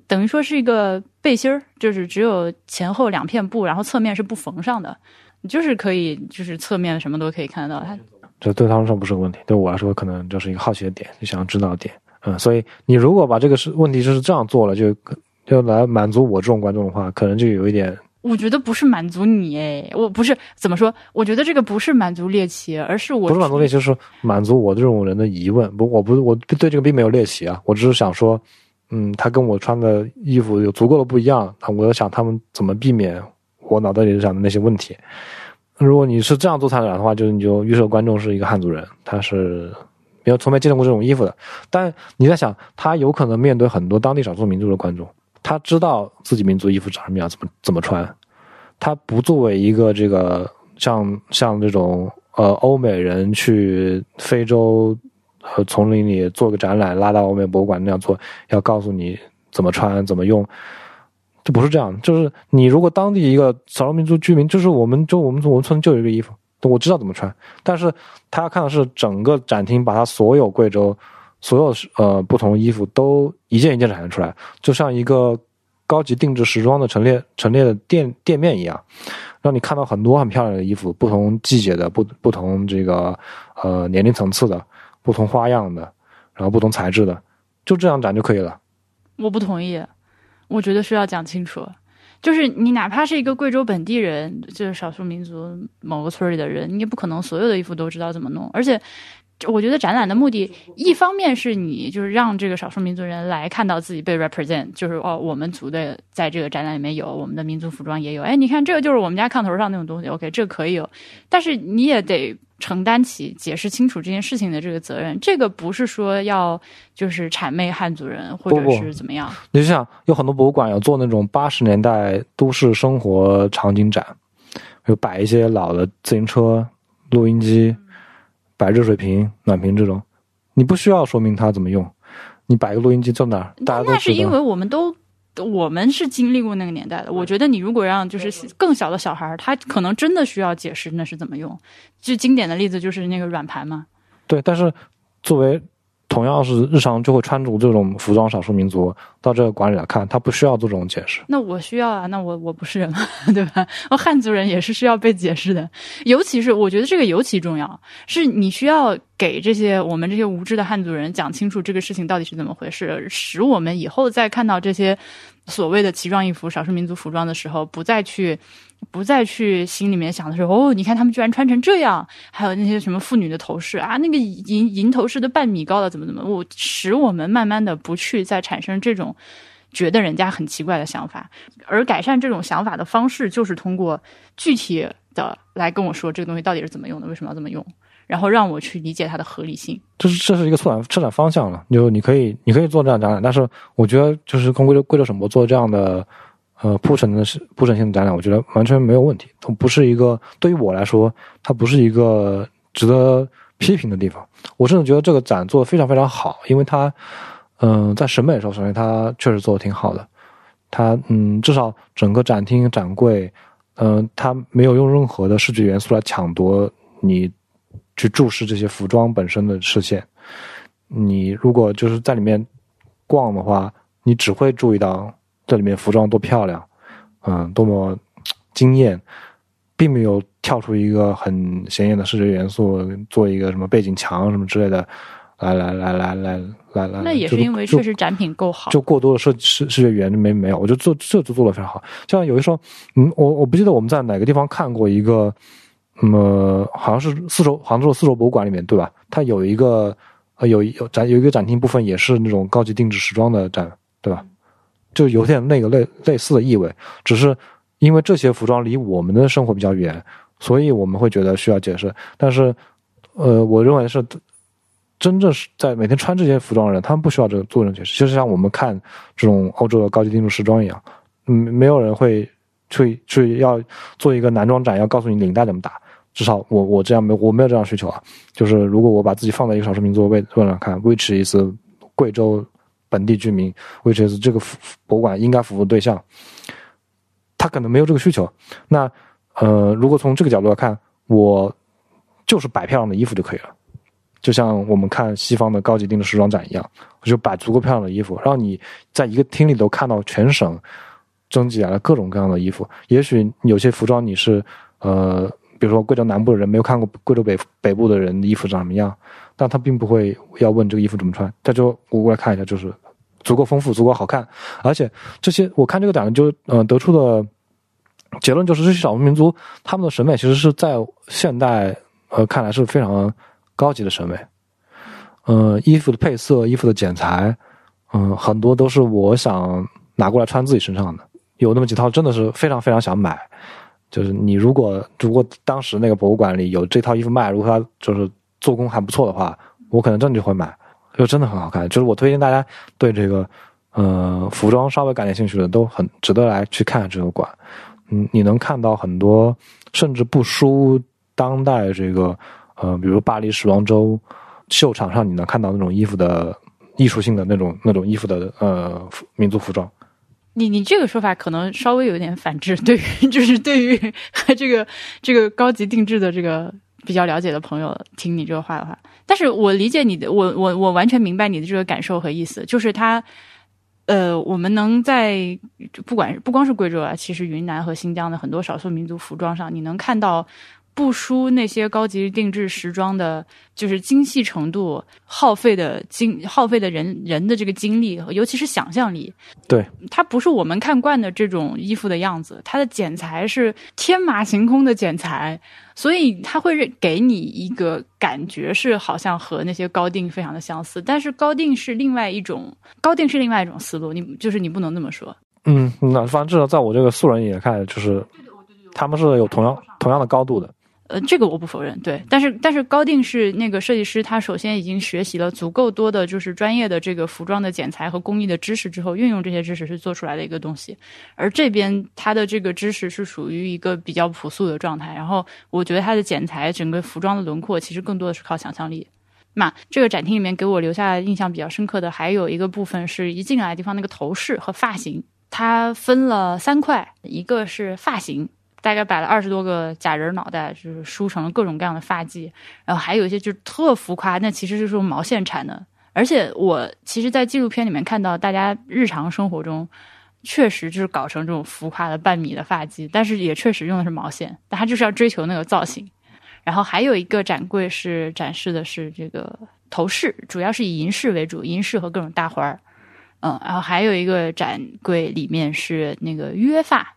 等于说是一个背心儿，就是只有前后两片布，然后侧面是不缝上的，你就是可以就是侧面什么都可以看得到它。这对他们说不是个问题，对我来说可能就是一个好奇的点，就想要知道的点。嗯，所以你如果把这个是问题就是这样做了，就就来满足我这种观众的话，可能就有一点。我觉得不是满足你诶，我不是怎么说？我觉得这个不是满足猎奇，而是我不是满足猎奇，是满足我这种人的疑问。不，我不，我对这个并没有猎奇啊，我只是想说，嗯，他跟我穿的衣服有足够的不一样，我要想他们怎么避免我脑袋里想的那些问题。如果你是这样做参展的话，就是你就预设观众是一个汉族人，他是没有从没见到过这种衣服的。但你在想，他有可能面对很多当地少数民族的观众，他知道自己民族衣服长什么样，怎么怎么穿。他不作为一个这个像像这种呃欧美人去非洲和丛林里做个展览，拉到欧美博物馆那样做，要告诉你怎么穿怎么用。这不是这样，就是你如果当地一个少数民族居民，就是我们就我们我们村就有一个衣服，我知道怎么穿。但是他要看的是整个展厅，把他所有贵州所有呃不同衣服都一件一件展现出来，就像一个高级定制时装的陈列陈列的店店面一样，让你看到很多很漂亮的衣服，不同季节的不不同这个呃年龄层次的不同花样的，然后不同材质的，就这样展就可以了。我不同意。我觉得需要讲清楚，就是你哪怕是一个贵州本地人，就是少数民族某个村里的人，你也不可能所有的衣服都知道怎么弄。而且，我觉得展览的目的，一方面是你就是让这个少数民族人来看到自己被 represent，就是哦，我们族的在这个展览里面有我们的民族服装也有，哎，你看这个就是我们家炕头上那种东西，OK，这个可以有，但是你也得。承担起解释清楚这件事情的这个责任，这个不是说要就是谄媚汉族人或者是怎么样。你就想有很多博物馆有做那种八十年代都市生活场景展，有摆一些老的自行车、录音机、摆热水瓶、暖瓶这种，你不需要说明它怎么用，你摆个录音机在哪儿，大家都那是因为我们都。我们是经历过那个年代的，我觉得你如果让就是更小的小孩儿，他可能真的需要解释那是怎么用。最经典的例子就是那个软盘嘛。对，但是作为。同样是日常就会穿着这种服装，少数民族到这个馆里来看，他不需要做这种解释。那我需要啊，那我我不是人吗？对吧？我汉族人也是需要被解释的，尤其是我觉得这个尤其重要，是你需要给这些我们这些无知的汉族人讲清楚这个事情到底是怎么回事，使我们以后再看到这些所谓的奇装异服、少数民族服装的时候，不再去。不再去心里面想的时候，哦，你看他们居然穿成这样，还有那些什么妇女的头饰啊，那个银银头饰都半米高了，怎么怎么，我使我们慢慢的不去再产生这种觉得人家很奇怪的想法，而改善这种想法的方式就是通过具体的来跟我说这个东西到底是怎么用的，为什么要这么用，然后让我去理解它的合理性。这是这是一个策展策展方向了，就你可以你可以做这样展览，但是我觉得就是跟贵州贵州省博做这样的。呃，铺陈的是铺陈性的展览，我觉得完全没有问题。它不是一个对于我来说，它不是一个值得批评的地方。我甚至觉得这个展做的非常非常好，因为它，嗯，在审美上，首先它确实做的挺好的。它，嗯，至少整个展厅展柜，嗯，它没有用任何的视觉元素来抢夺你去注视这些服装本身的视线。你如果就是在里面逛的话，你只会注意到。这里面服装多漂亮，嗯，多么惊艳，并没有跳出一个很显眼的视觉元素，做一个什么背景墙什么之类的，来来来来来来来。那也是因为确实展品够好，就过多的视视视觉语言没没有，我就做这就做的非常好。像有的时候，嗯，我我不记得我们在哪个地方看过一个，那么好像是丝绸杭州丝绸博物馆里面对吧？它有一个呃有有展有一个展厅部分也是那种高级定制时装的展，对吧？就有点那个类类似的意味，只是因为这些服装离我们的生活比较远，所以我们会觉得需要解释。但是，呃，我认为是真正是在每天穿这些服装的人，他们不需要这个做这种解释。就是像我们看这种欧洲的高级定制时装一样，嗯，没有人会去去要做一个男装展，要告诉你领带怎么打。至少我我这样没我没有这样需求啊。就是如果我把自己放在一个少数民族位位上看，which is 贵州。本地居民，which is 这个博物馆应该服务对象，他可能没有这个需求。那呃，如果从这个角度来看，我就是摆漂亮的衣服就可以了，就像我们看西方的高级定制时装展一样，我就摆足够漂亮的衣服，让你在一个厅里头看到全省征集来了各种各样的衣服。也许有些服装你是呃，比如说贵州南部的人没有看过贵州北北部的人的衣服长什么样，但他并不会要问这个衣服怎么穿，他就我过来看一下就是。足够丰富，足够好看，而且这些我看这个展就呃得出的结论就是这些少数民族他们的审美其实是在现代呃看来是非常高级的审美，呃衣服的配色、衣服的剪裁，嗯很多都是我想拿过来穿自己身上的，有那么几套真的是非常非常想买，就是你如果如果当时那个博物馆里有这套衣服卖，如果它就是做工还不错的话，我可能真的就会买，就真的很好看。就是我推荐大家对这个呃服装稍微感点兴趣的，都很值得来去看这个馆。嗯，你能看到很多甚至不输当代这个呃，比如巴黎时装周秀场上你能看到那种衣服的艺术性的那种那种衣服的呃民族服装。你你这个说法可能稍微有点反制，对于 就是对于 这个这个高级定制的这个比较了解的朋友听你这个话的话，但是我理解你的，我我我完全明白你的这个感受和意思，就是他，呃，我们能在不管不光是贵州啊，其实云南和新疆的很多少数民族服装上，你能看到。不输那些高级定制时装的，就是精细程度、耗费的精、耗费的人人的这个精力，尤其是想象力。对，它不是我们看惯的这种衣服的样子，它的剪裁是天马行空的剪裁，所以它会给你一个感觉是好像和那些高定非常的相似。但是高定是另外一种，高定是另外一种思路，你就是你不能那么说。嗯，那反正至少在我这个素人眼看，就是他们是有同样同样的高度的。呃，这个我不否认，对，但是但是高定是那个设计师，他首先已经学习了足够多的，就是专业的这个服装的剪裁和工艺的知识之后，运用这些知识是做出来的一个东西。而这边他的这个知识是属于一个比较朴素的状态，然后我觉得他的剪裁，整个服装的轮廓其实更多的是靠想象力。那这个展厅里面给我留下印象比较深刻的还有一个部分，是一进来的地方那个头饰和发型，它分了三块，一个是发型。大概摆了二十多个假人脑袋，就是梳成了各种各样的发髻，然后还有一些就是特浮夸，那其实就是用毛线缠的。而且我其实，在纪录片里面看到，大家日常生活中确实就是搞成这种浮夸的半米的发髻，但是也确实用的是毛线，但他就是要追求那个造型。然后还有一个展柜是展示的是这个头饰，主要是以银饰为主，银饰和各种大环儿。嗯，然后还有一个展柜里面是那个约发。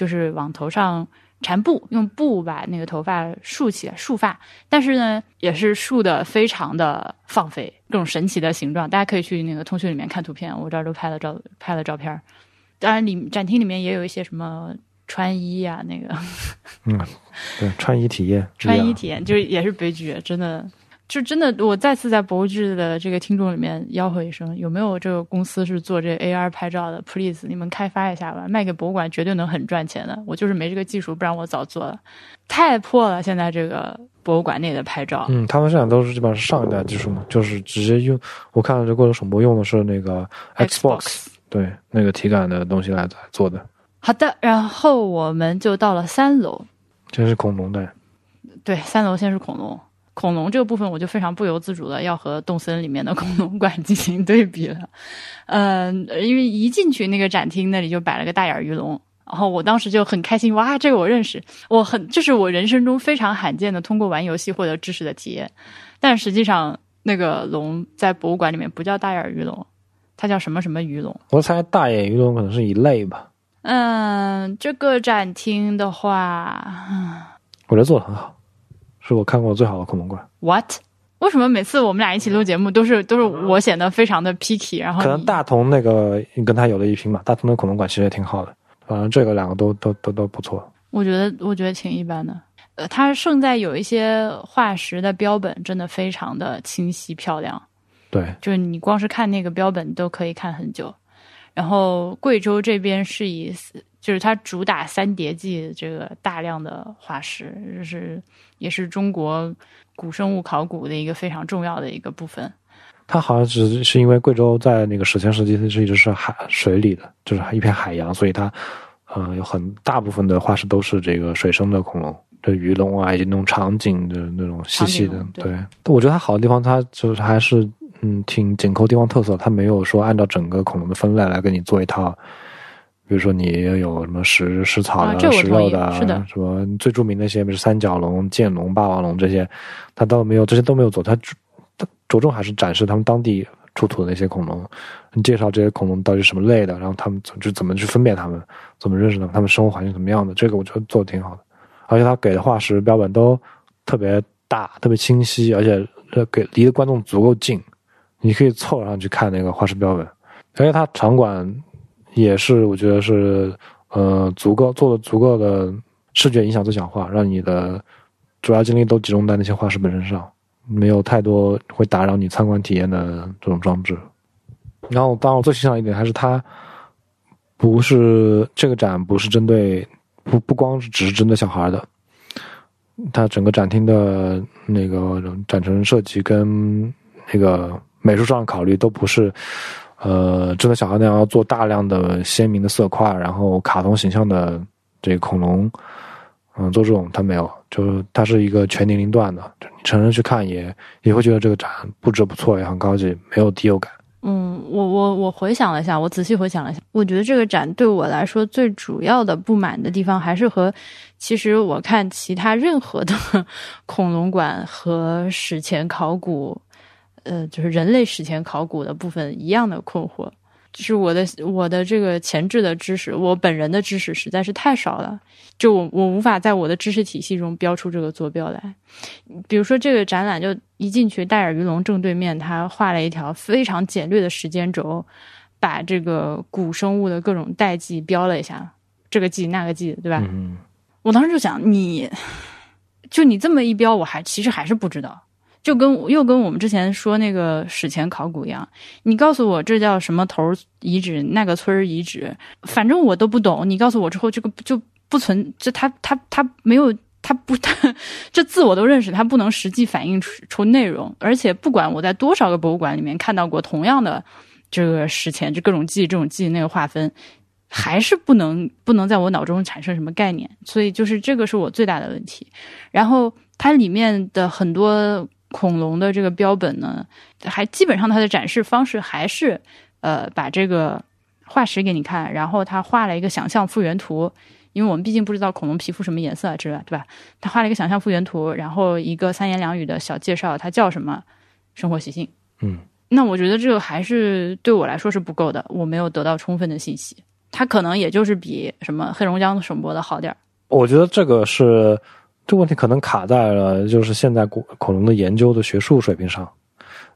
就是往头上缠布，用布把那个头发竖起来，束发。但是呢，也是竖的非常的放飞，各种神奇的形状。大家可以去那个通讯里面看图片，我这儿都拍了照，拍了照片。当然，里展厅里面也有一些什么穿衣啊，那个，嗯，对，穿衣体验，穿衣体验就是也是悲剧，真的。就真的，我再次在博物志的这个听众里面吆喝一声：有没有这个公司是做这 AR 拍照的？Please，你们开发一下吧，卖给博物馆绝对能很赚钱的。我就是没这个技术，不然我早做了。太破了，现在这个博物馆内的拍照。嗯，他们现在都是基本上是上一代技术嘛，就是直接用。我看到这过程首播用的是那个 Xbox，对，那个体感的东西来做的。好的，然后我们就到了三楼。这是恐龙的。对，三楼先是恐龙。恐龙这个部分，我就非常不由自主的要和动森里面的恐龙馆进行对比了。嗯，因为一进去那个展厅那里就摆了个大眼鱼龙，然后我当时就很开心，哇，这个我认识，我很这是我人生中非常罕见的通过玩游戏获得知识的体验。但实际上，那个龙在博物馆里面不叫大眼鱼龙，它叫什么什么鱼龙？我猜大眼鱼龙可能是一类吧。嗯，这个展厅的话，我觉得做的很好。是我看过最好的恐龙馆。What？为什么每次我们俩一起录节目都是都是我显得非常的 picky？然后可能大同那个跟他有的一拼吧。大同的恐龙馆其实也挺好的，反正这个两个都都都都不错。我觉得我觉得挺一般的。呃，它胜在有一些化石的标本真的非常的清晰漂亮。对，就是你光是看那个标本都可以看很久。然后贵州这边是以就是它主打三叠纪这个大量的化石，就是也是中国古生物考古的一个非常重要的一个部分。它好像只是因为贵州在那个史前时期是一直是海水里的，就是一片海洋，所以它呃有很大部分的化石都是这个水生的恐龙，这鱼龙啊以及那种长颈的那种细细的。对，我觉得它好的地方，它就是还是嗯挺紧扣地方特色，它没有说按照整个恐龙的分类来给你做一套。比如说你有什么食食草的、食肉的，什么最著名的一些，比如三角龙、剑龙、霸王龙这些，它都没有，这些都没有做。它它着重还是展示他们当地出土的那些恐龙，介绍这些恐龙到底什么类的，然后他们就怎么去分辨它们，怎么认识它们，它们生活环境怎么样的。这个我觉得做的挺好的，而且他给的化石标本都特别大、特别清晰，而且给离的观众足够近，你可以凑上去看那个化石标本，而且它场馆。也是，我觉得是，呃，足够做的足够的视觉影响最小化，让你的主要精力都集中在那些画室本身上。没有太多会打扰你参观体验的这种装置。然后，当然我最欣赏一点还是它不是这个展不是针对不不光是只是针对小孩的，它整个展厅的那个展陈设计跟那个美术上的考虑都不是呃针对小孩那样要做大量的鲜明的色块，然后卡通形象的这个恐龙，嗯，做这种它没有，就是它是一个全年龄段的，成人去看也也会觉得这个展布置不错，也很高级，没有低幼感。嗯，我我我回想了一下，我仔细回想了一下，我觉得这个展对我来说最主要的不满的地方，还是和其实我看其他任何的恐龙馆和史前考古，呃，就是人类史前考古的部分一样的困惑。就是我的我的这个前置的知识，我本人的知识实在是太少了，就我我无法在我的知识体系中标出这个坐标来。比如说这个展览，就一进去，戴尔鱼龙正对面，他画了一条非常简略的时间轴，把这个古生物的各种代际标了一下，这个纪那个纪，对吧？嗯，我当时就想，你就你这么一标，我还其实还是不知道。就跟又跟我们之前说那个史前考古一样，你告诉我这叫什么头遗址，那个村遗址，反正我都不懂。你告诉我之后，这个就不存，这他他他没有，他不，这字我都认识，他不能实际反映出出内容。而且不管我在多少个博物馆里面看到过同样的这个史前这各种记这种记那个划分，还是不能不能在我脑中产生什么概念。所以就是这个是我最大的问题。然后它里面的很多。恐龙的这个标本呢，还基本上它的展示方式还是，呃，把这个化石给你看，然后他画了一个想象复原图，因为我们毕竟不知道恐龙皮肤什么颜色，之类对吧？他画了一个想象复原图，然后一个三言两语的小介绍，它叫什么，生活习性。嗯，那我觉得这个还是对我来说是不够的，我没有得到充分的信息，它可能也就是比什么黑龙江省博的好点儿。我觉得这个是。这问题可能卡在了就是现在恐恐龙的研究的学术水平上，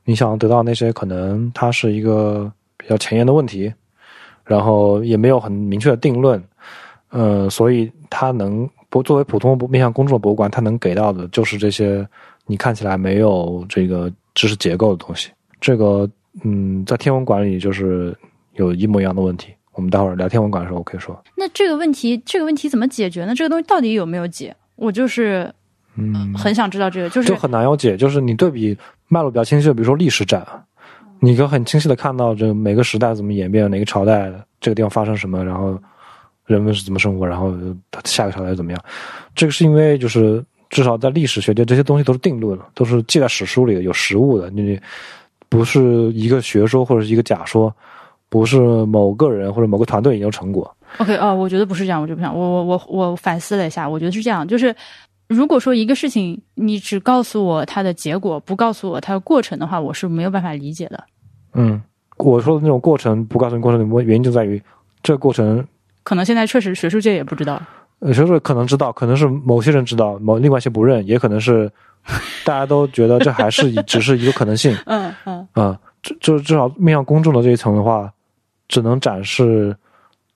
你想得到那些可能它是一个比较前沿的问题，然后也没有很明确的定论，呃，所以它能不作为普通面向公众的博物馆，它能给到的就是这些你看起来没有这个知识结构的东西。这个嗯，在天文馆里就是有一模一样的问题。我们待会儿聊天文馆的时候，我可以说。那这个问题，这个问题怎么解决呢？这个东西到底有没有解？我就是，嗯，很想知道这个，就是就很难有解。就是你对比脉络比较清晰的，比如说历史展，你可很清晰的看到这每个时代怎么演变，哪个朝代这个地方发生什么，然后人们是怎么生活，然后下个朝代怎么样。这个是因为就是至少在历史学界，这些东西都是定论了，都是记在史书里的，有实物的。你不是一个学说或者是一个假说，不是某个人或者某个团队研究成果。OK，哦，我觉得不是这样，我就不想，我我我我反思了一下，我觉得是这样，就是如果说一个事情你只告诉我它的结果，不告诉我它的过程的话，我是没有办法理解的。嗯，我说的那种过程不告诉你过程的原因就在于这个过程可能现在确实学术界也不知道，呃，学术可能知道，可能是某些人知道，某另外一些不认，也可能是大家都觉得这还是 只是一个可能性。嗯嗯啊，就就至少面向公众的这一层的话，只能展示。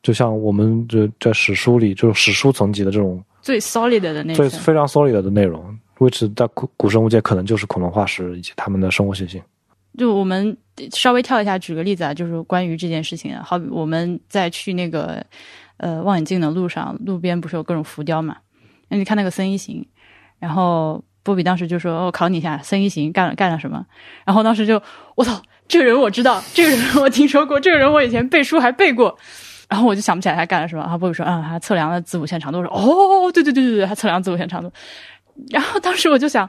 就像我们这在史书里，就是史书层级的这种最 solid 的那最非常 solid 的内容，which 在古古生物界可能就是恐龙化石以及它们的生活习性。就我们稍微跳一下，举个例子啊，就是关于这件事情啊，好比我们在去那个呃望远镜的路上，路边不是有各种浮雕嘛？那你看那个森一行，然后波比当时就说：“我考你一下，森一行干了干了什么？”然后当时就我操，这个人我知道，这个人我听说过，这个人我以前背书还背过。然后我就想不起来他干了什么。然后波比说：“嗯，他测量了子午线长度。”我说：“哦，对对对对对，他测量子午线长度。”然后当时我就想，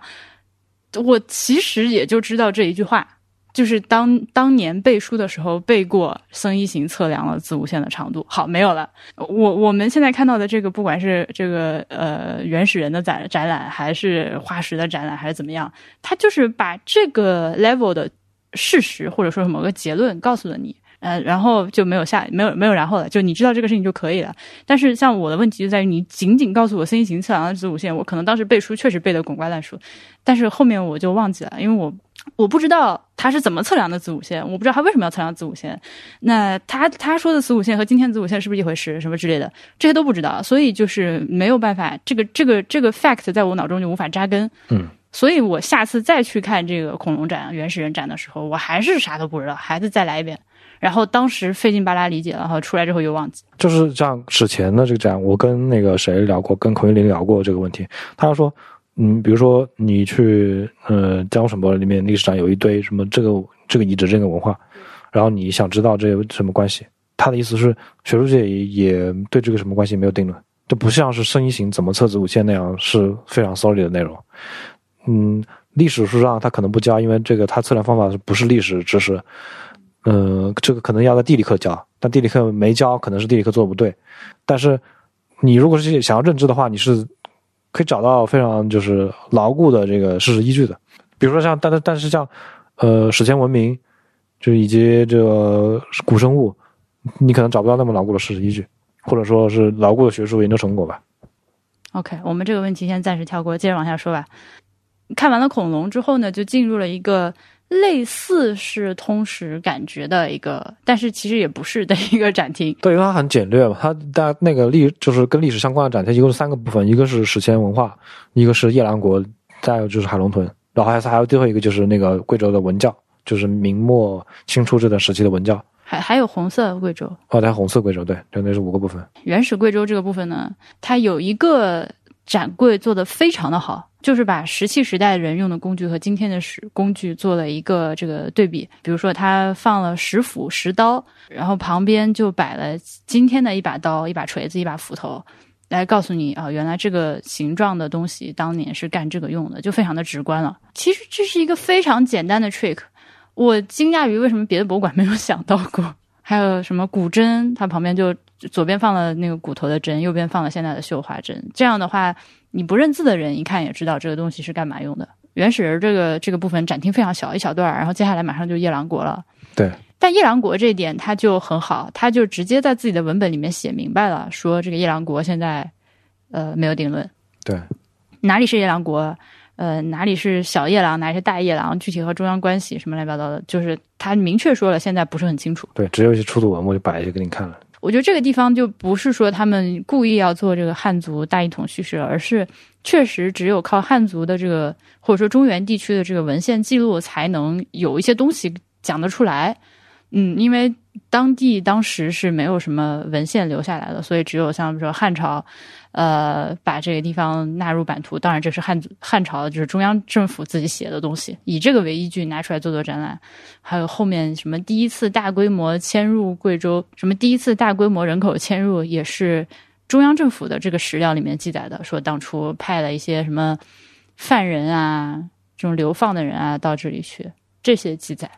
我其实也就知道这一句话，就是当当年背书的时候背过僧一行测量了子午线的长度。好，没有了。我我们现在看到的这个，不管是这个呃原始人的展展览，还是化石的展览，还是怎么样，他就是把这个 level 的事实或者说某个结论告诉了你。呃，然后就没有下，没有没有然后了，就你知道这个事情就可以了。但是像我的问题就在于，你仅仅告诉我森一行测量的子午线，我可能当时背书确实背得滚瓜烂熟，但是后面我就忘记了，因为我我不知道他是怎么测量的子午线，我不知道他为什么要测量子午线。那他他说的子午线和今天子午线是不是一回事，什么之类的，这些都不知道，所以就是没有办法，这个这个这个 fact 在我脑中就无法扎根。嗯，所以我下次再去看这个恐龙展、原始人展的时候，我还是啥都不知道，还是再来一遍。然后当时费劲巴拉理解了，然后出来之后又忘记。就是像史前的这个展，我跟那个谁聊过，跟孔云林聊过这个问题。他说，嗯，比如说你去呃江苏省里面历史上有一堆什么这个这个遗址这个文化，然后你想知道这有什么关系？他的意思是，学术界也也对这个什么关系没有定论，就不像是生一型怎么测子午线那样是非常 solid 的内容。嗯，历史书上他可能不教，因为这个他测量方法不是历史知识？嗯，这个可能要在地理课教，但地理课没教，可能是地理课做的不对。但是你如果是想要认知的话，你是可以找到非常就是牢固的这个事实依据的。比如说像，但是但是像呃史前文明，就以及这个古生物，你可能找不到那么牢固的事实依据，或者说是牢固的学术研究成果吧。OK，我们这个问题先暂时跳过，接着往下说吧。看完了恐龙之后呢，就进入了一个。类似是通识感觉的一个，但是其实也不是的一个展厅。对，因为它很简略嘛，它大那个历就是跟历史相关的展厅，一共是三个部分，一个是史前文化，一个是夜郎国，再有就是海龙屯，然后还还有最后一个就是那个贵州的文教，就是明末清初这段时期的文教。还还有红色贵州。哦，对，红色贵州，对，就那是五个部分。原始贵州这个部分呢，它有一个展柜做的非常的好。就是把石器时代人用的工具和今天的石工具做了一个这个对比，比如说他放了石斧、石刀，然后旁边就摆了今天的一把刀、一把锤子、一把斧头，来告诉你啊，原来这个形状的东西当年是干这个用的，就非常的直观了。其实这是一个非常简单的 trick，我惊讶于为什么别的博物馆没有想到过。还有什么古筝，它旁边就左边放了那个骨头的针，右边放了现在的绣花针，这样的话。你不认字的人一看也知道这个东西是干嘛用的。原始人这个这个部分展厅非常小，一小段然后接下来马上就夜郎国了。对。但夜郎国这一点他就很好，他就直接在自己的文本里面写明白了，说这个夜郎国现在呃没有定论。对。哪里是夜郎国？呃，哪里是小夜郎？哪里是大夜郎？具体和中央关系什么乱七八糟的，就是他明确说了，现在不是很清楚。对，只有一些出土文物就摆一些给你看了。我觉得这个地方就不是说他们故意要做这个汉族大一统叙事，而是确实只有靠汉族的这个或者说中原地区的这个文献记录，才能有一些东西讲得出来。嗯，因为当地当时是没有什么文献留下来的，所以只有像比如说汉朝。呃，把这个地方纳入版图，当然这是汉汉朝就是中央政府自己写的东西，以这个为依据拿出来做做展览。还有后面什么第一次大规模迁入贵州，什么第一次大规模人口迁入，也是中央政府的这个史料里面记载的，说当初派了一些什么犯人啊，这种流放的人啊到这里去，这些记载。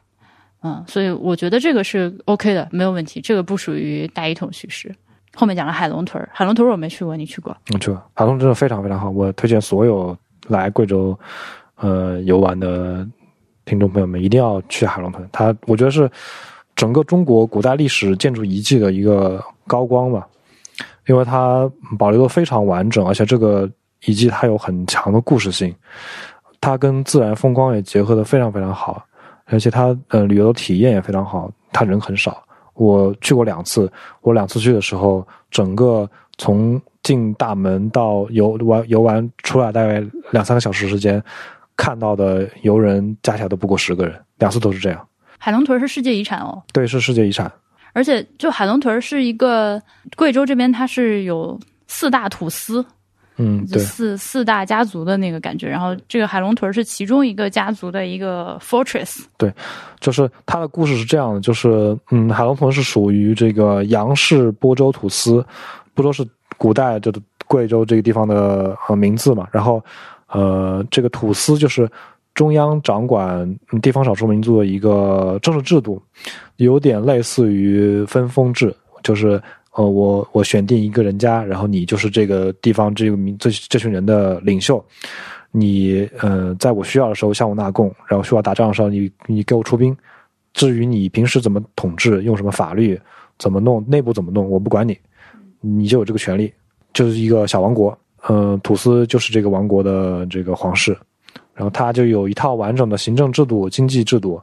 嗯，所以我觉得这个是 OK 的，没有问题，这个不属于大一统叙事。后面讲了海龙屯海龙屯我没去过，你去过？我去过，海龙真的非常非常好，我推荐所有来贵州，呃游玩的听众朋友们一定要去海龙屯。它我觉得是整个中国古代历史建筑遗迹的一个高光吧，因为它保留的非常完整，而且这个遗迹它有很强的故事性，它跟自然风光也结合的非常非常好，而且它呃旅游的体验也非常好，它人很少。我去过两次，我两次去的时候，整个从进大门到游玩游玩出来，大概两三个小时时间，看到的游人加起来都不过十个人，两次都是这样。海龙屯是世界遗产哦，对，是世界遗产。而且，就海龙屯是一个贵州这边，它是有四大土司。嗯，对，四四大家族的那个感觉，然后这个海龙屯是其中一个家族的一个 fortress。对，就是它的故事是这样的，就是嗯，海龙屯是属于这个杨氏播州土司，播州是古代就是贵州这个地方的呃名字嘛，然后呃，这个土司就是中央掌管地方少数民族的一个政治制度，有点类似于分封制，就是。呃，我我选定一个人家，然后你就是这个地方这个民这这群人的领袖，你呃，在我需要的时候向我纳贡，然后需要打仗的时候你你给我出兵。至于你平时怎么统治，用什么法律，怎么弄，内部怎么弄，我不管你，你就有这个权利，就是一个小王国。呃，土司就是这个王国的这个皇室，然后他就有一套完整的行政制度、经济制度。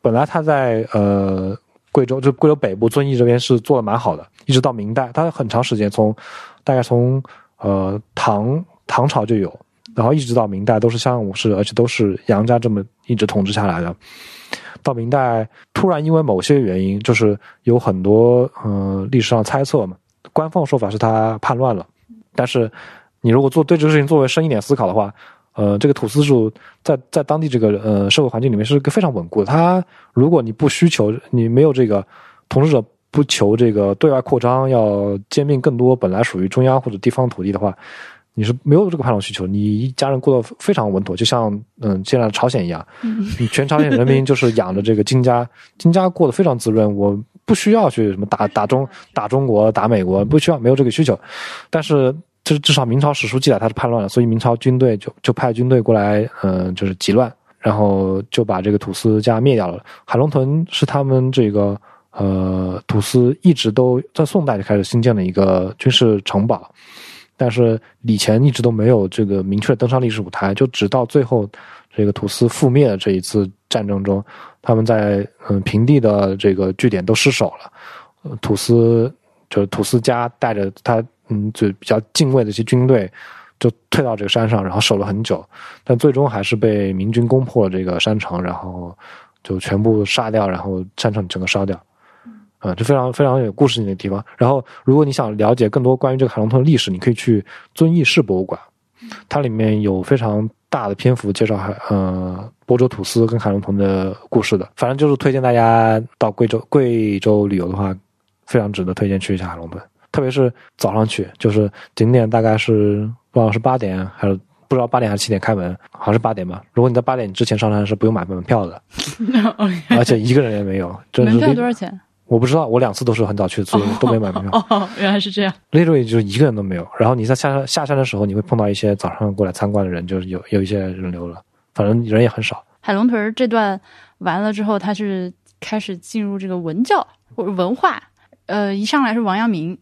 本来他在呃。贵州就贵州北部遵义这边是做的蛮好的，一直到明代，它很长时间从大概从呃唐唐朝就有，然后一直到明代都是襄阳武士，而且都是杨家这么一直统治下来的。到明代，突然因为某些原因，就是有很多嗯、历史上猜测嘛，官方说法是他叛乱了，但是你如果做对这个事情作为深一点思考的话，呃，这个土司制度在在当地这个呃社会环境里面是个非常稳固的。他如果你不需求，你没有这个统治者不求这个对外扩张，要兼并更多本来属于中央或者地方土地的话，你是没有这个叛乱需求，你一家人过得非常稳妥，就像嗯现在的朝鲜一样，你全朝鲜人民就是养着这个金家，金家过得非常滋润，我不需要去什么打打中打中国打美国，不需要没有这个需求，但是。就是至少明朝史书记载他是叛乱了，所以明朝军队就就派军队过来，嗯、就是急乱，然后就把这个土司家灭掉了。海龙屯是他们这个呃土司一直都在宋代就开始兴建了一个军事城堡，但是以前一直都没有这个明确登上历史舞台，就直到最后这个土司覆灭的这一次战争中，他们在嗯平地的这个据点都失守了，呃土司就是土司家带着他嗯就比较敬畏的一些军队。就退到这个山上，然后守了很久，但最终还是被明军攻破了这个山城，然后就全部杀掉，然后山城整个烧掉。嗯，这非常非常有故事性的地方。然后，如果你想了解更多关于这个海龙屯的历史，你可以去遵义市博物馆，它里面有非常大的篇幅介绍海呃亳州土司跟海龙屯的故事的。反正就是推荐大家到贵州贵州旅游的话，非常值得推荐去一下海龙屯，特别是早上去，就是景点大概是不知道是八点还是不知道八点还是七点开门，好像是八点吧。如果你在八点之前上山是不用买门票的，而且一个人也没有，门是票多少钱？我不知道，我两次都是很早去，所以都没买门票。哦，原来是这样。literally 就是一个人都没有。然后你在下山下山的时候，你会碰到一些早上过来参观的人，就是有有一些人流了，反正人也很少。海龙屯儿这段完了之后，他是开始进入这个文教或者文化。呃，一上来是王阳明，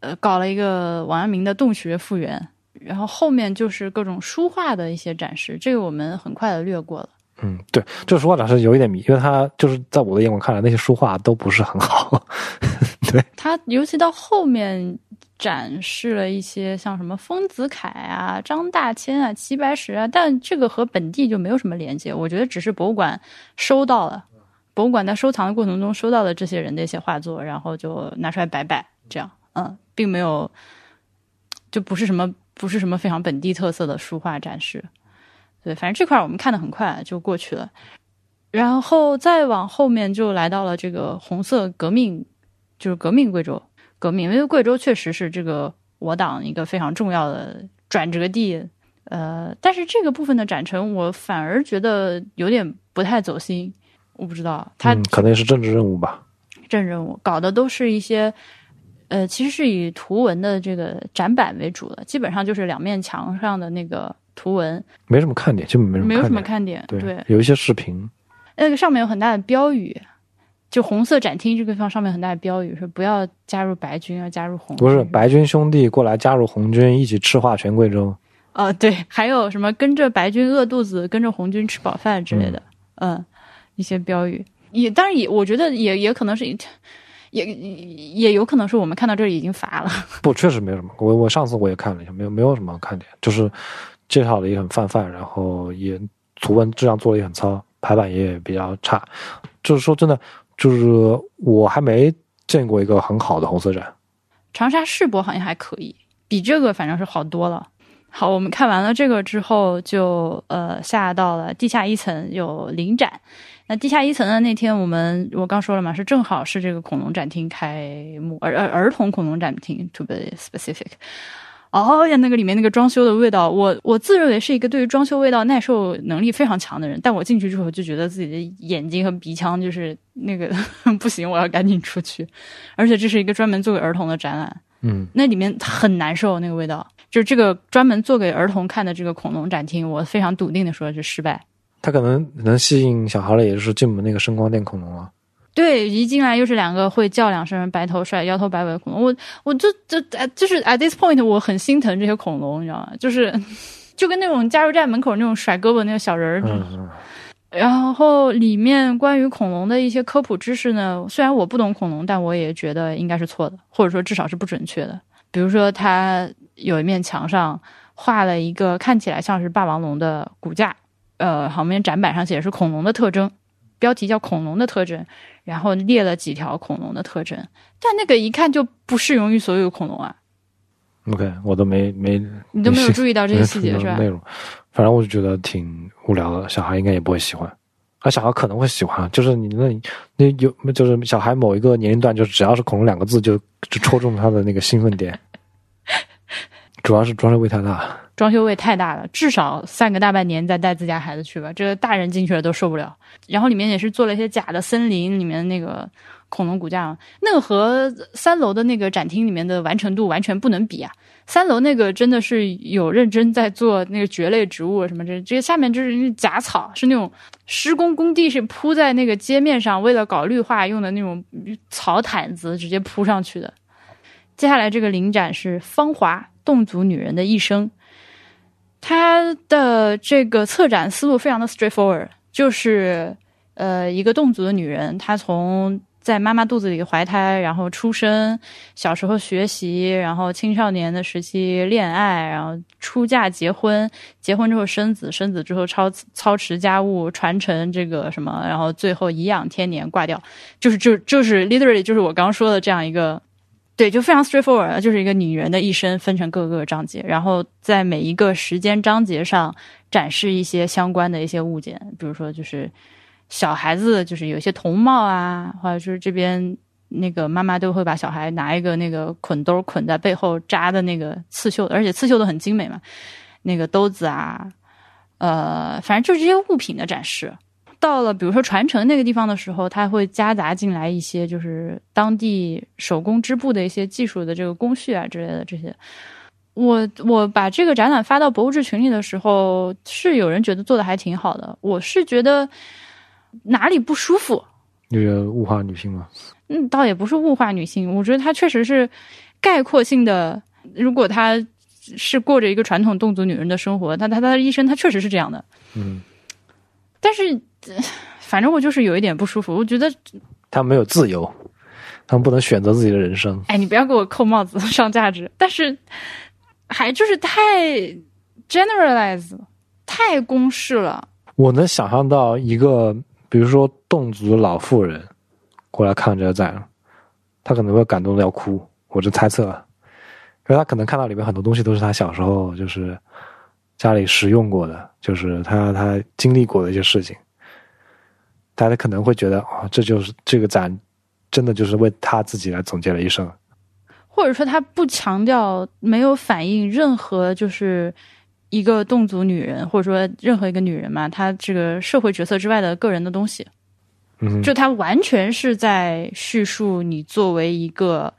呃，搞了一个王阳明的洞穴复原，然后后面就是各种书画的一些展示，这个我们很快的略过了。嗯，对，这书画展是有一点迷，因为它就是在我的眼光看来，那些书画都不是很好。对，他尤其到后面展示了一些像什么丰子恺啊、张大千啊、齐白石啊，但这个和本地就没有什么连接。我觉得只是博物馆收到了，博物馆在收藏的过程中收到了这些人的一些画作，然后就拿出来摆摆，这样，嗯，并没有，就不是什么不是什么非常本地特色的书画展示。对，反正这块儿我们看的很快就过去了，然后再往后面就来到了这个红色革命，就是革命贵州革命，因为贵州确实是这个我党一个非常重要的转折地。呃，但是这个部分的展陈，我反而觉得有点不太走心。我不知道他嗯，可能也是政治任务吧。政治任务搞的都是一些，呃，其实是以图文的这个展板为主的，基本上就是两面墙上的那个图文，没什么看点，基本没什么没有什么。看点。对，对，有一些视频。那个上面有很大的标语，就红色展厅这个地方上面很大的标语说不要加入白军，要加入红军。不是白军兄弟过来加入红军，一起赤化全贵州。呃，对，还有什么跟着白军饿肚子，跟着红军吃饱饭之类的，嗯一些标语也，当然也，我觉得也也可能是，也也有可能是我们看到这里已经乏了。不，确实没什么。我我上次我也看了一下，没有没有什么看点，就是介绍的也很泛泛，然后也图文质量做的也很糙，排版也比较差。就是说真的，就是我还没见过一个很好的红色展。长沙世博好像还可以，比这个反正是好多了。好，我们看完了这个之后就，呃下到了地下一层有临展。那地下一层的那天，我们我刚说了嘛，是正好是这个恐龙展厅开幕，儿儿儿童恐龙展厅，to be specific。哦呀，那个里面那个装修的味道，我我自认为是一个对于装修味道耐受能力非常强的人，但我进去之后就觉得自己的眼睛和鼻腔就是那个 不行，我要赶紧出去。而且这是一个专门做给儿童的展览，嗯，那里面很难受那个味道。就是这个专门做给儿童看的这个恐龙展厅，我非常笃定的说是失败。他可能能吸引小孩的，也就是进门那个声光电恐龙啊。对，一进来又是两个会叫两声、白头帅、摇头摆尾的恐龙，我我就就呃就是 at this point 我很心疼这些恐龙，你知道吗？就是 就跟那种加油站门口那种甩胳膊那个小人儿，然后里面关于恐龙的一些科普知识呢，虽然我不懂恐龙，但我也觉得应该是错的，或者说至少是不准确的。比如说，它有一面墙上画了一个看起来像是霸王龙的骨架，呃，旁边展板上写的是恐龙的特征，标题叫恐龙的特征，然后列了几条恐龙的特征，但那个一看就不适用于所有恐龙啊。OK，我都没没你都没有注意到这些细节是吧内？容，反正我就觉得挺无聊的，小孩应该也不会喜欢。啊，小孩可能会喜欢，就是你那那有就是小孩某一个年龄段，就是只要是恐龙两个字就就戳中他的那个兴奋点。主要是装饰味太大，装修味太大了，至少散个大半年再带自家孩子去吧，这个大人进去了都受不了。然后里面也是做了一些假的森林里面那个恐龙骨架，那个和三楼的那个展厅里面的完成度完全不能比啊。三楼那个真的是有认真在做那个蕨类植物什么这，这下面就是假草，是那种施工工地是铺在那个街面上，为了搞绿化用的那种草毯子直接铺上去的。接下来这个临展是芳华侗族女人的一生，他的这个策展思路非常的 straightforward，就是呃一个侗族的女人，她从在妈妈肚子里怀胎，然后出生，小时候学习，然后青少年的时期恋爱，然后出嫁结婚，结婚之后生子，生子之后操操持家务，传承这个什么，然后最后颐养天年挂掉，就是就就是 literally 就是我刚说的这样一个。对，就非常 straightforward，就是一个女人的一生分成各个章节，然后在每一个时间章节上展示一些相关的一些物件，比如说就是小孩子就是有一些童帽啊，或者就是这边那个妈妈都会把小孩拿一个那个捆兜捆在背后扎的那个刺绣，而且刺绣的很精美嘛，那个兜子啊，呃，反正就是这些物品的展示。到了比如说传承那个地方的时候，它会夹杂进来一些就是当地手工织布的一些技术的这个工序啊之类的这些。我我把这个展览发到博物志群里的时候，是有人觉得做的还挺好的，我是觉得哪里不舒服，你觉得物化女性吗？嗯，倒也不是物化女性，我觉得它确实是概括性的。如果她是过着一个传统侗族女人的生活，她她她的一生她确实是这样的。嗯，但是，呃反正我就是有一点不舒服。我觉得，他们没有自由，他们不能选择自己的人生。哎，你不要给我扣帽子 上价值。但是，还就是太 generalize，太公式了。我能想象到一个，比如说侗族老妇人过来看这个展，她可能会感动的要哭。我这猜测啊，因为她可能看到里面很多东西都是她小时候就是家里使用过的，就是他他经历过的一些事情。大家可能会觉得，哦，这就是这个展，真的就是为他自己来总结了一生。或者说，他不强调，没有反映任何就是一个侗族女人，或者说任何一个女人嘛，她这个社会角色之外的个人的东西。嗯，就它完全是在叙述你作为一个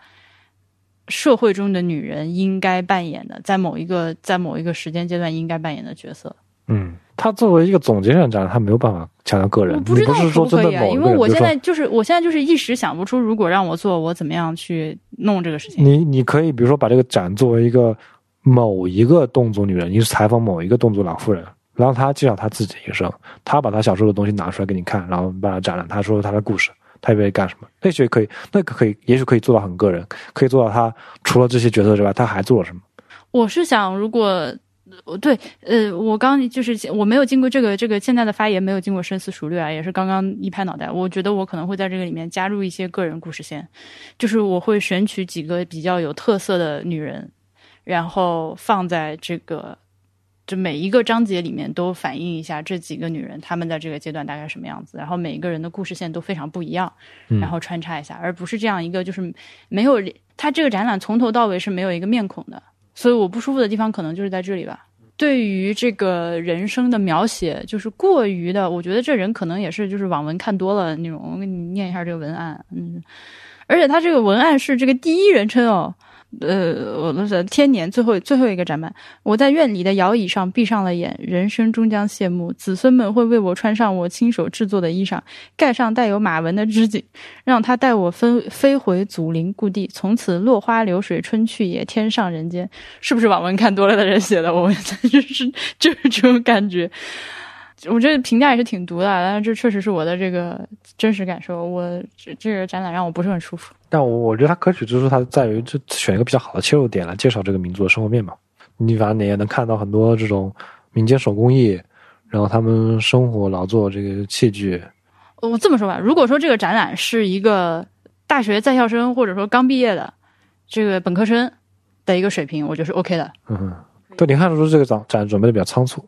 社会中的女人应该扮演的，在某一个在某一个时间阶段应该扮演的角色。嗯，他作为一个总结性展，他没有办法强调个人。我不知道你不是说可可以啊，因为我现在就是我现在就是一时想不出，如果让我做，我怎么样去弄这个事情。你你可以比如说把这个展作为一个某一个侗族女人，你是采访某一个侗族老妇人，然后她介绍她自己一生，她把她小时候的东西拿出来给你看，然后把它展览，她说她的故事，他以为干什么，那些可以，那个可以，也许可以做到很个人，可以做到他除了这些角色之外，他还做了什么？我是想，如果对，呃，我刚就是我没有经过这个这个现在的发言，没有经过深思熟虑啊，也是刚刚一拍脑袋。我觉得我可能会在这个里面加入一些个人故事线，就是我会选取几个比较有特色的女人，然后放在这个就每一个章节里面都反映一下这几个女人她们在这个阶段大概什么样子，然后每一个人的故事线都非常不一样，嗯然后穿插一下，而不是这样一个就是没有它这个展览从头到尾是没有一个面孔的。所以我不舒服的地方可能就是在这里吧。对于这个人生的描写，就是过于的，我觉得这人可能也是就是网文看多了那种。我给你念一下这个文案，嗯，而且他这个文案是这个第一人称哦。呃，我的是天年最后最后一个展板，我在院里的摇椅上闭上了眼，人生终将谢幕，子孙们会为我穿上我亲手制作的衣裳，盖上带有马纹的织锦，让他带我飞飞回祖灵故地，从此落花流水春去也，天上人间。是不是网文看多了的人写的？我们就是就是这种感觉。我这个评价也是挺毒的，但是这确实是我的这个真实感受。我这这个展览让我不是很舒服。但我我觉得它可取之处，它在于就选一个比较好的切入点来介绍这个民族的生活面貌。你反正你也能看到很多这种民间手工艺，然后他们生活劳作这个器具。我这么说吧，如果说这个展览是一个大学在校生或者说刚毕业的这个本科生的一个水平，我觉得是 OK 的。嗯，对，你看得出这个展展准备的比较仓促，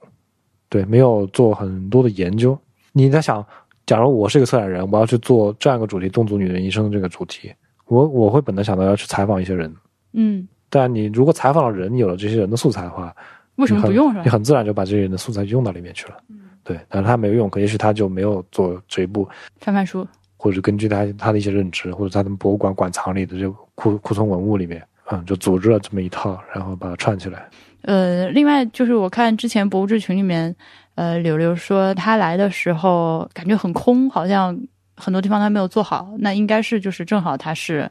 对，没有做很多的研究。你在想，假如我是一个策展人，我要去做这样一个主题——侗族女人一生这个主题，我我会本能想到要去采访一些人。嗯，但你如果采访了人，你有了这些人的素材的话，为什么不用是吧你？很自然就把这些人的素材用到里面去了。嗯对，但是他没有用，可也许他就没有做这一步，翻翻书，或者根据他他的一些认知，或者他的博物馆馆藏里的这个库库存文物里面，嗯，就组织了这么一套，然后把它串起来。呃，另外就是我看之前博物志群里面，呃，柳柳说他来的时候感觉很空，好像很多地方他没有做好。那应该是就是正好他是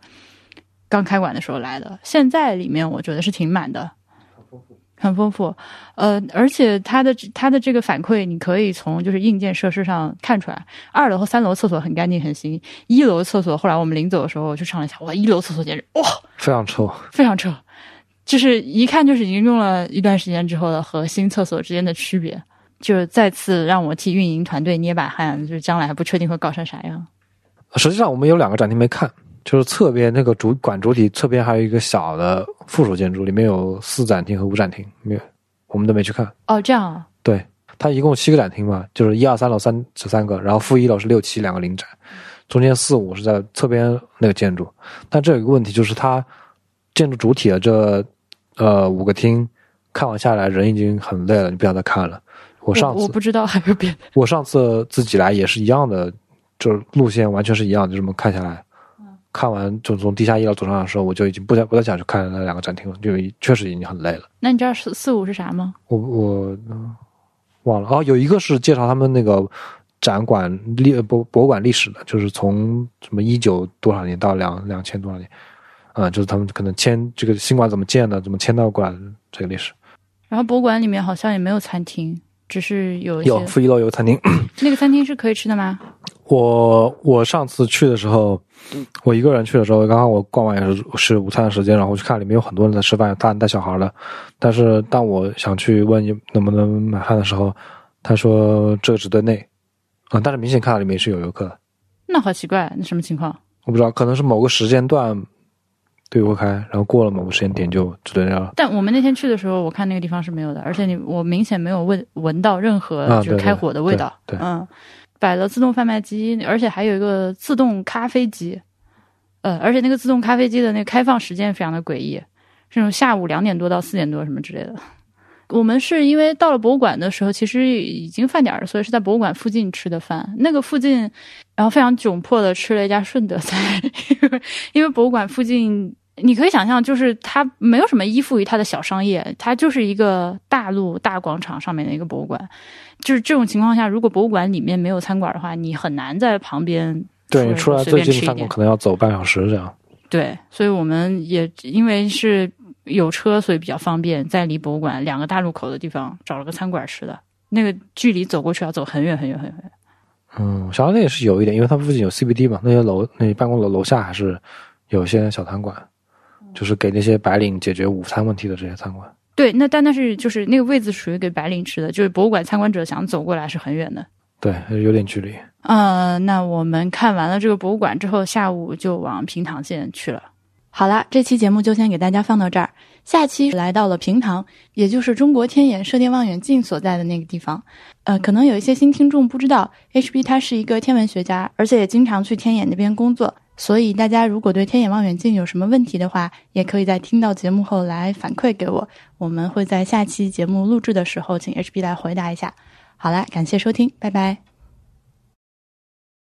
刚开馆的时候来的，现在里面我觉得是挺满的，很丰富。很丰富呃，而且他的他的这个反馈，你可以从就是硬件设施上看出来，二楼和三楼厕所很干净很新，一楼厕所后来我们临走的时候我去上了一下，哇，一楼厕所简直哇。非常臭，非常臭，就是一看就是已经用了一段时间之后的和新厕所之间的区别，就是再次让我替运营团队捏把汗，就是将来还不确定会搞成啥样。实际上我们有两个展厅没看，就是侧边那个主馆主体侧边还有一个小的附属建筑，里面有四展厅和五展厅，没有，我们都没去看。哦，这样啊，对，它一共七个展厅嘛，就是一二三楼三十三个，然后负一楼是六七两个临展，中间四五是在侧边那个建筑。但这有一个问题，就是它建筑主体的这呃五个厅看完下来，人已经很累了，你不想再看了。我我上次我不知道还有别的。我上次自己来也是一样的，就是路线完全是一样，就这么看下来。看完就从地下一楼走上来的时候，我就已经不再不再想去看那两个展厅了，就确实已经很累了。那你知道四四五是啥吗？我我、嗯忘了哦，有一个是介绍他们那个展馆历博博物馆历史的，就是从什么一九多少年到两两千多少年，啊、就是他们可能迁这个新馆怎么建的，怎么迁到过来的这个历史。然后博物馆里面好像也没有餐厅，只是有。有负一楼有个餐厅，那个餐厅是可以吃的吗？我我上次去的时候，我一个人去的时候，刚刚我逛完也是是午餐的时间，然后我去看里面有很多人在吃饭，有大人带小孩的。但是当我想去问能不能买饭的时候，他说这个只对内，啊、但是明显看到里面是有游客的。那好奇怪，那什么情况？我不知道，可能是某个时间段对会开，然后过了某个时间点就只对内了。但我们那天去的时候，我看那个地方是没有的，而且你我明显没有闻闻到任何就是开火的味道。对对嗯，摆了自动贩卖机，而且还有一个自动咖啡机。呃，而且那个自动咖啡机的那个开放时间非常的诡异，是那种下午两点多到四点多什么之类的。我们是因为到了博物馆的时候，其实已经饭点儿了，所以是在博物馆附近吃的饭。那个附近，然后非常窘迫的吃了一家顺德菜，因为因为博物馆附近，你可以想象，就是它没有什么依附于它的小商业，它就是一个大路大广场上面的一个博物馆。就是这种情况下，如果博物馆里面没有餐馆的话，你很难在旁边对你出来随最近的饭馆便吃一点。可能要走半小时这样。对，所以我们也因为是有车，所以比较方便，在离博物馆两个大路口的地方找了个餐馆吃的。那个距离走过去要走很远很远很远。嗯，小商店也是有一点，因为它附近有 CBD 嘛，那些楼那些办公楼楼下还是有些小餐馆，就是给那些白领解决午餐问题的这些餐馆。对，那但那是就是那个位子属于给白领吃的，就是博物馆参观者想走过来是很远的。对，有点距离。呃，那我们看完了这个博物馆之后，下午就往平塘县去了。好啦，这期节目就先给大家放到这儿。下期来到了平塘，也就是中国天眼射电望远镜所在的那个地方。呃，可能有一些新听众不知道，HB 他是一个天文学家，而且也经常去天眼那边工作。所以大家如果对天眼望远镜有什么问题的话，也可以在听到节目后来反馈给我，我们会在下期节目录制的时候请 HB 来回答一下。好啦，感谢收听，拜拜。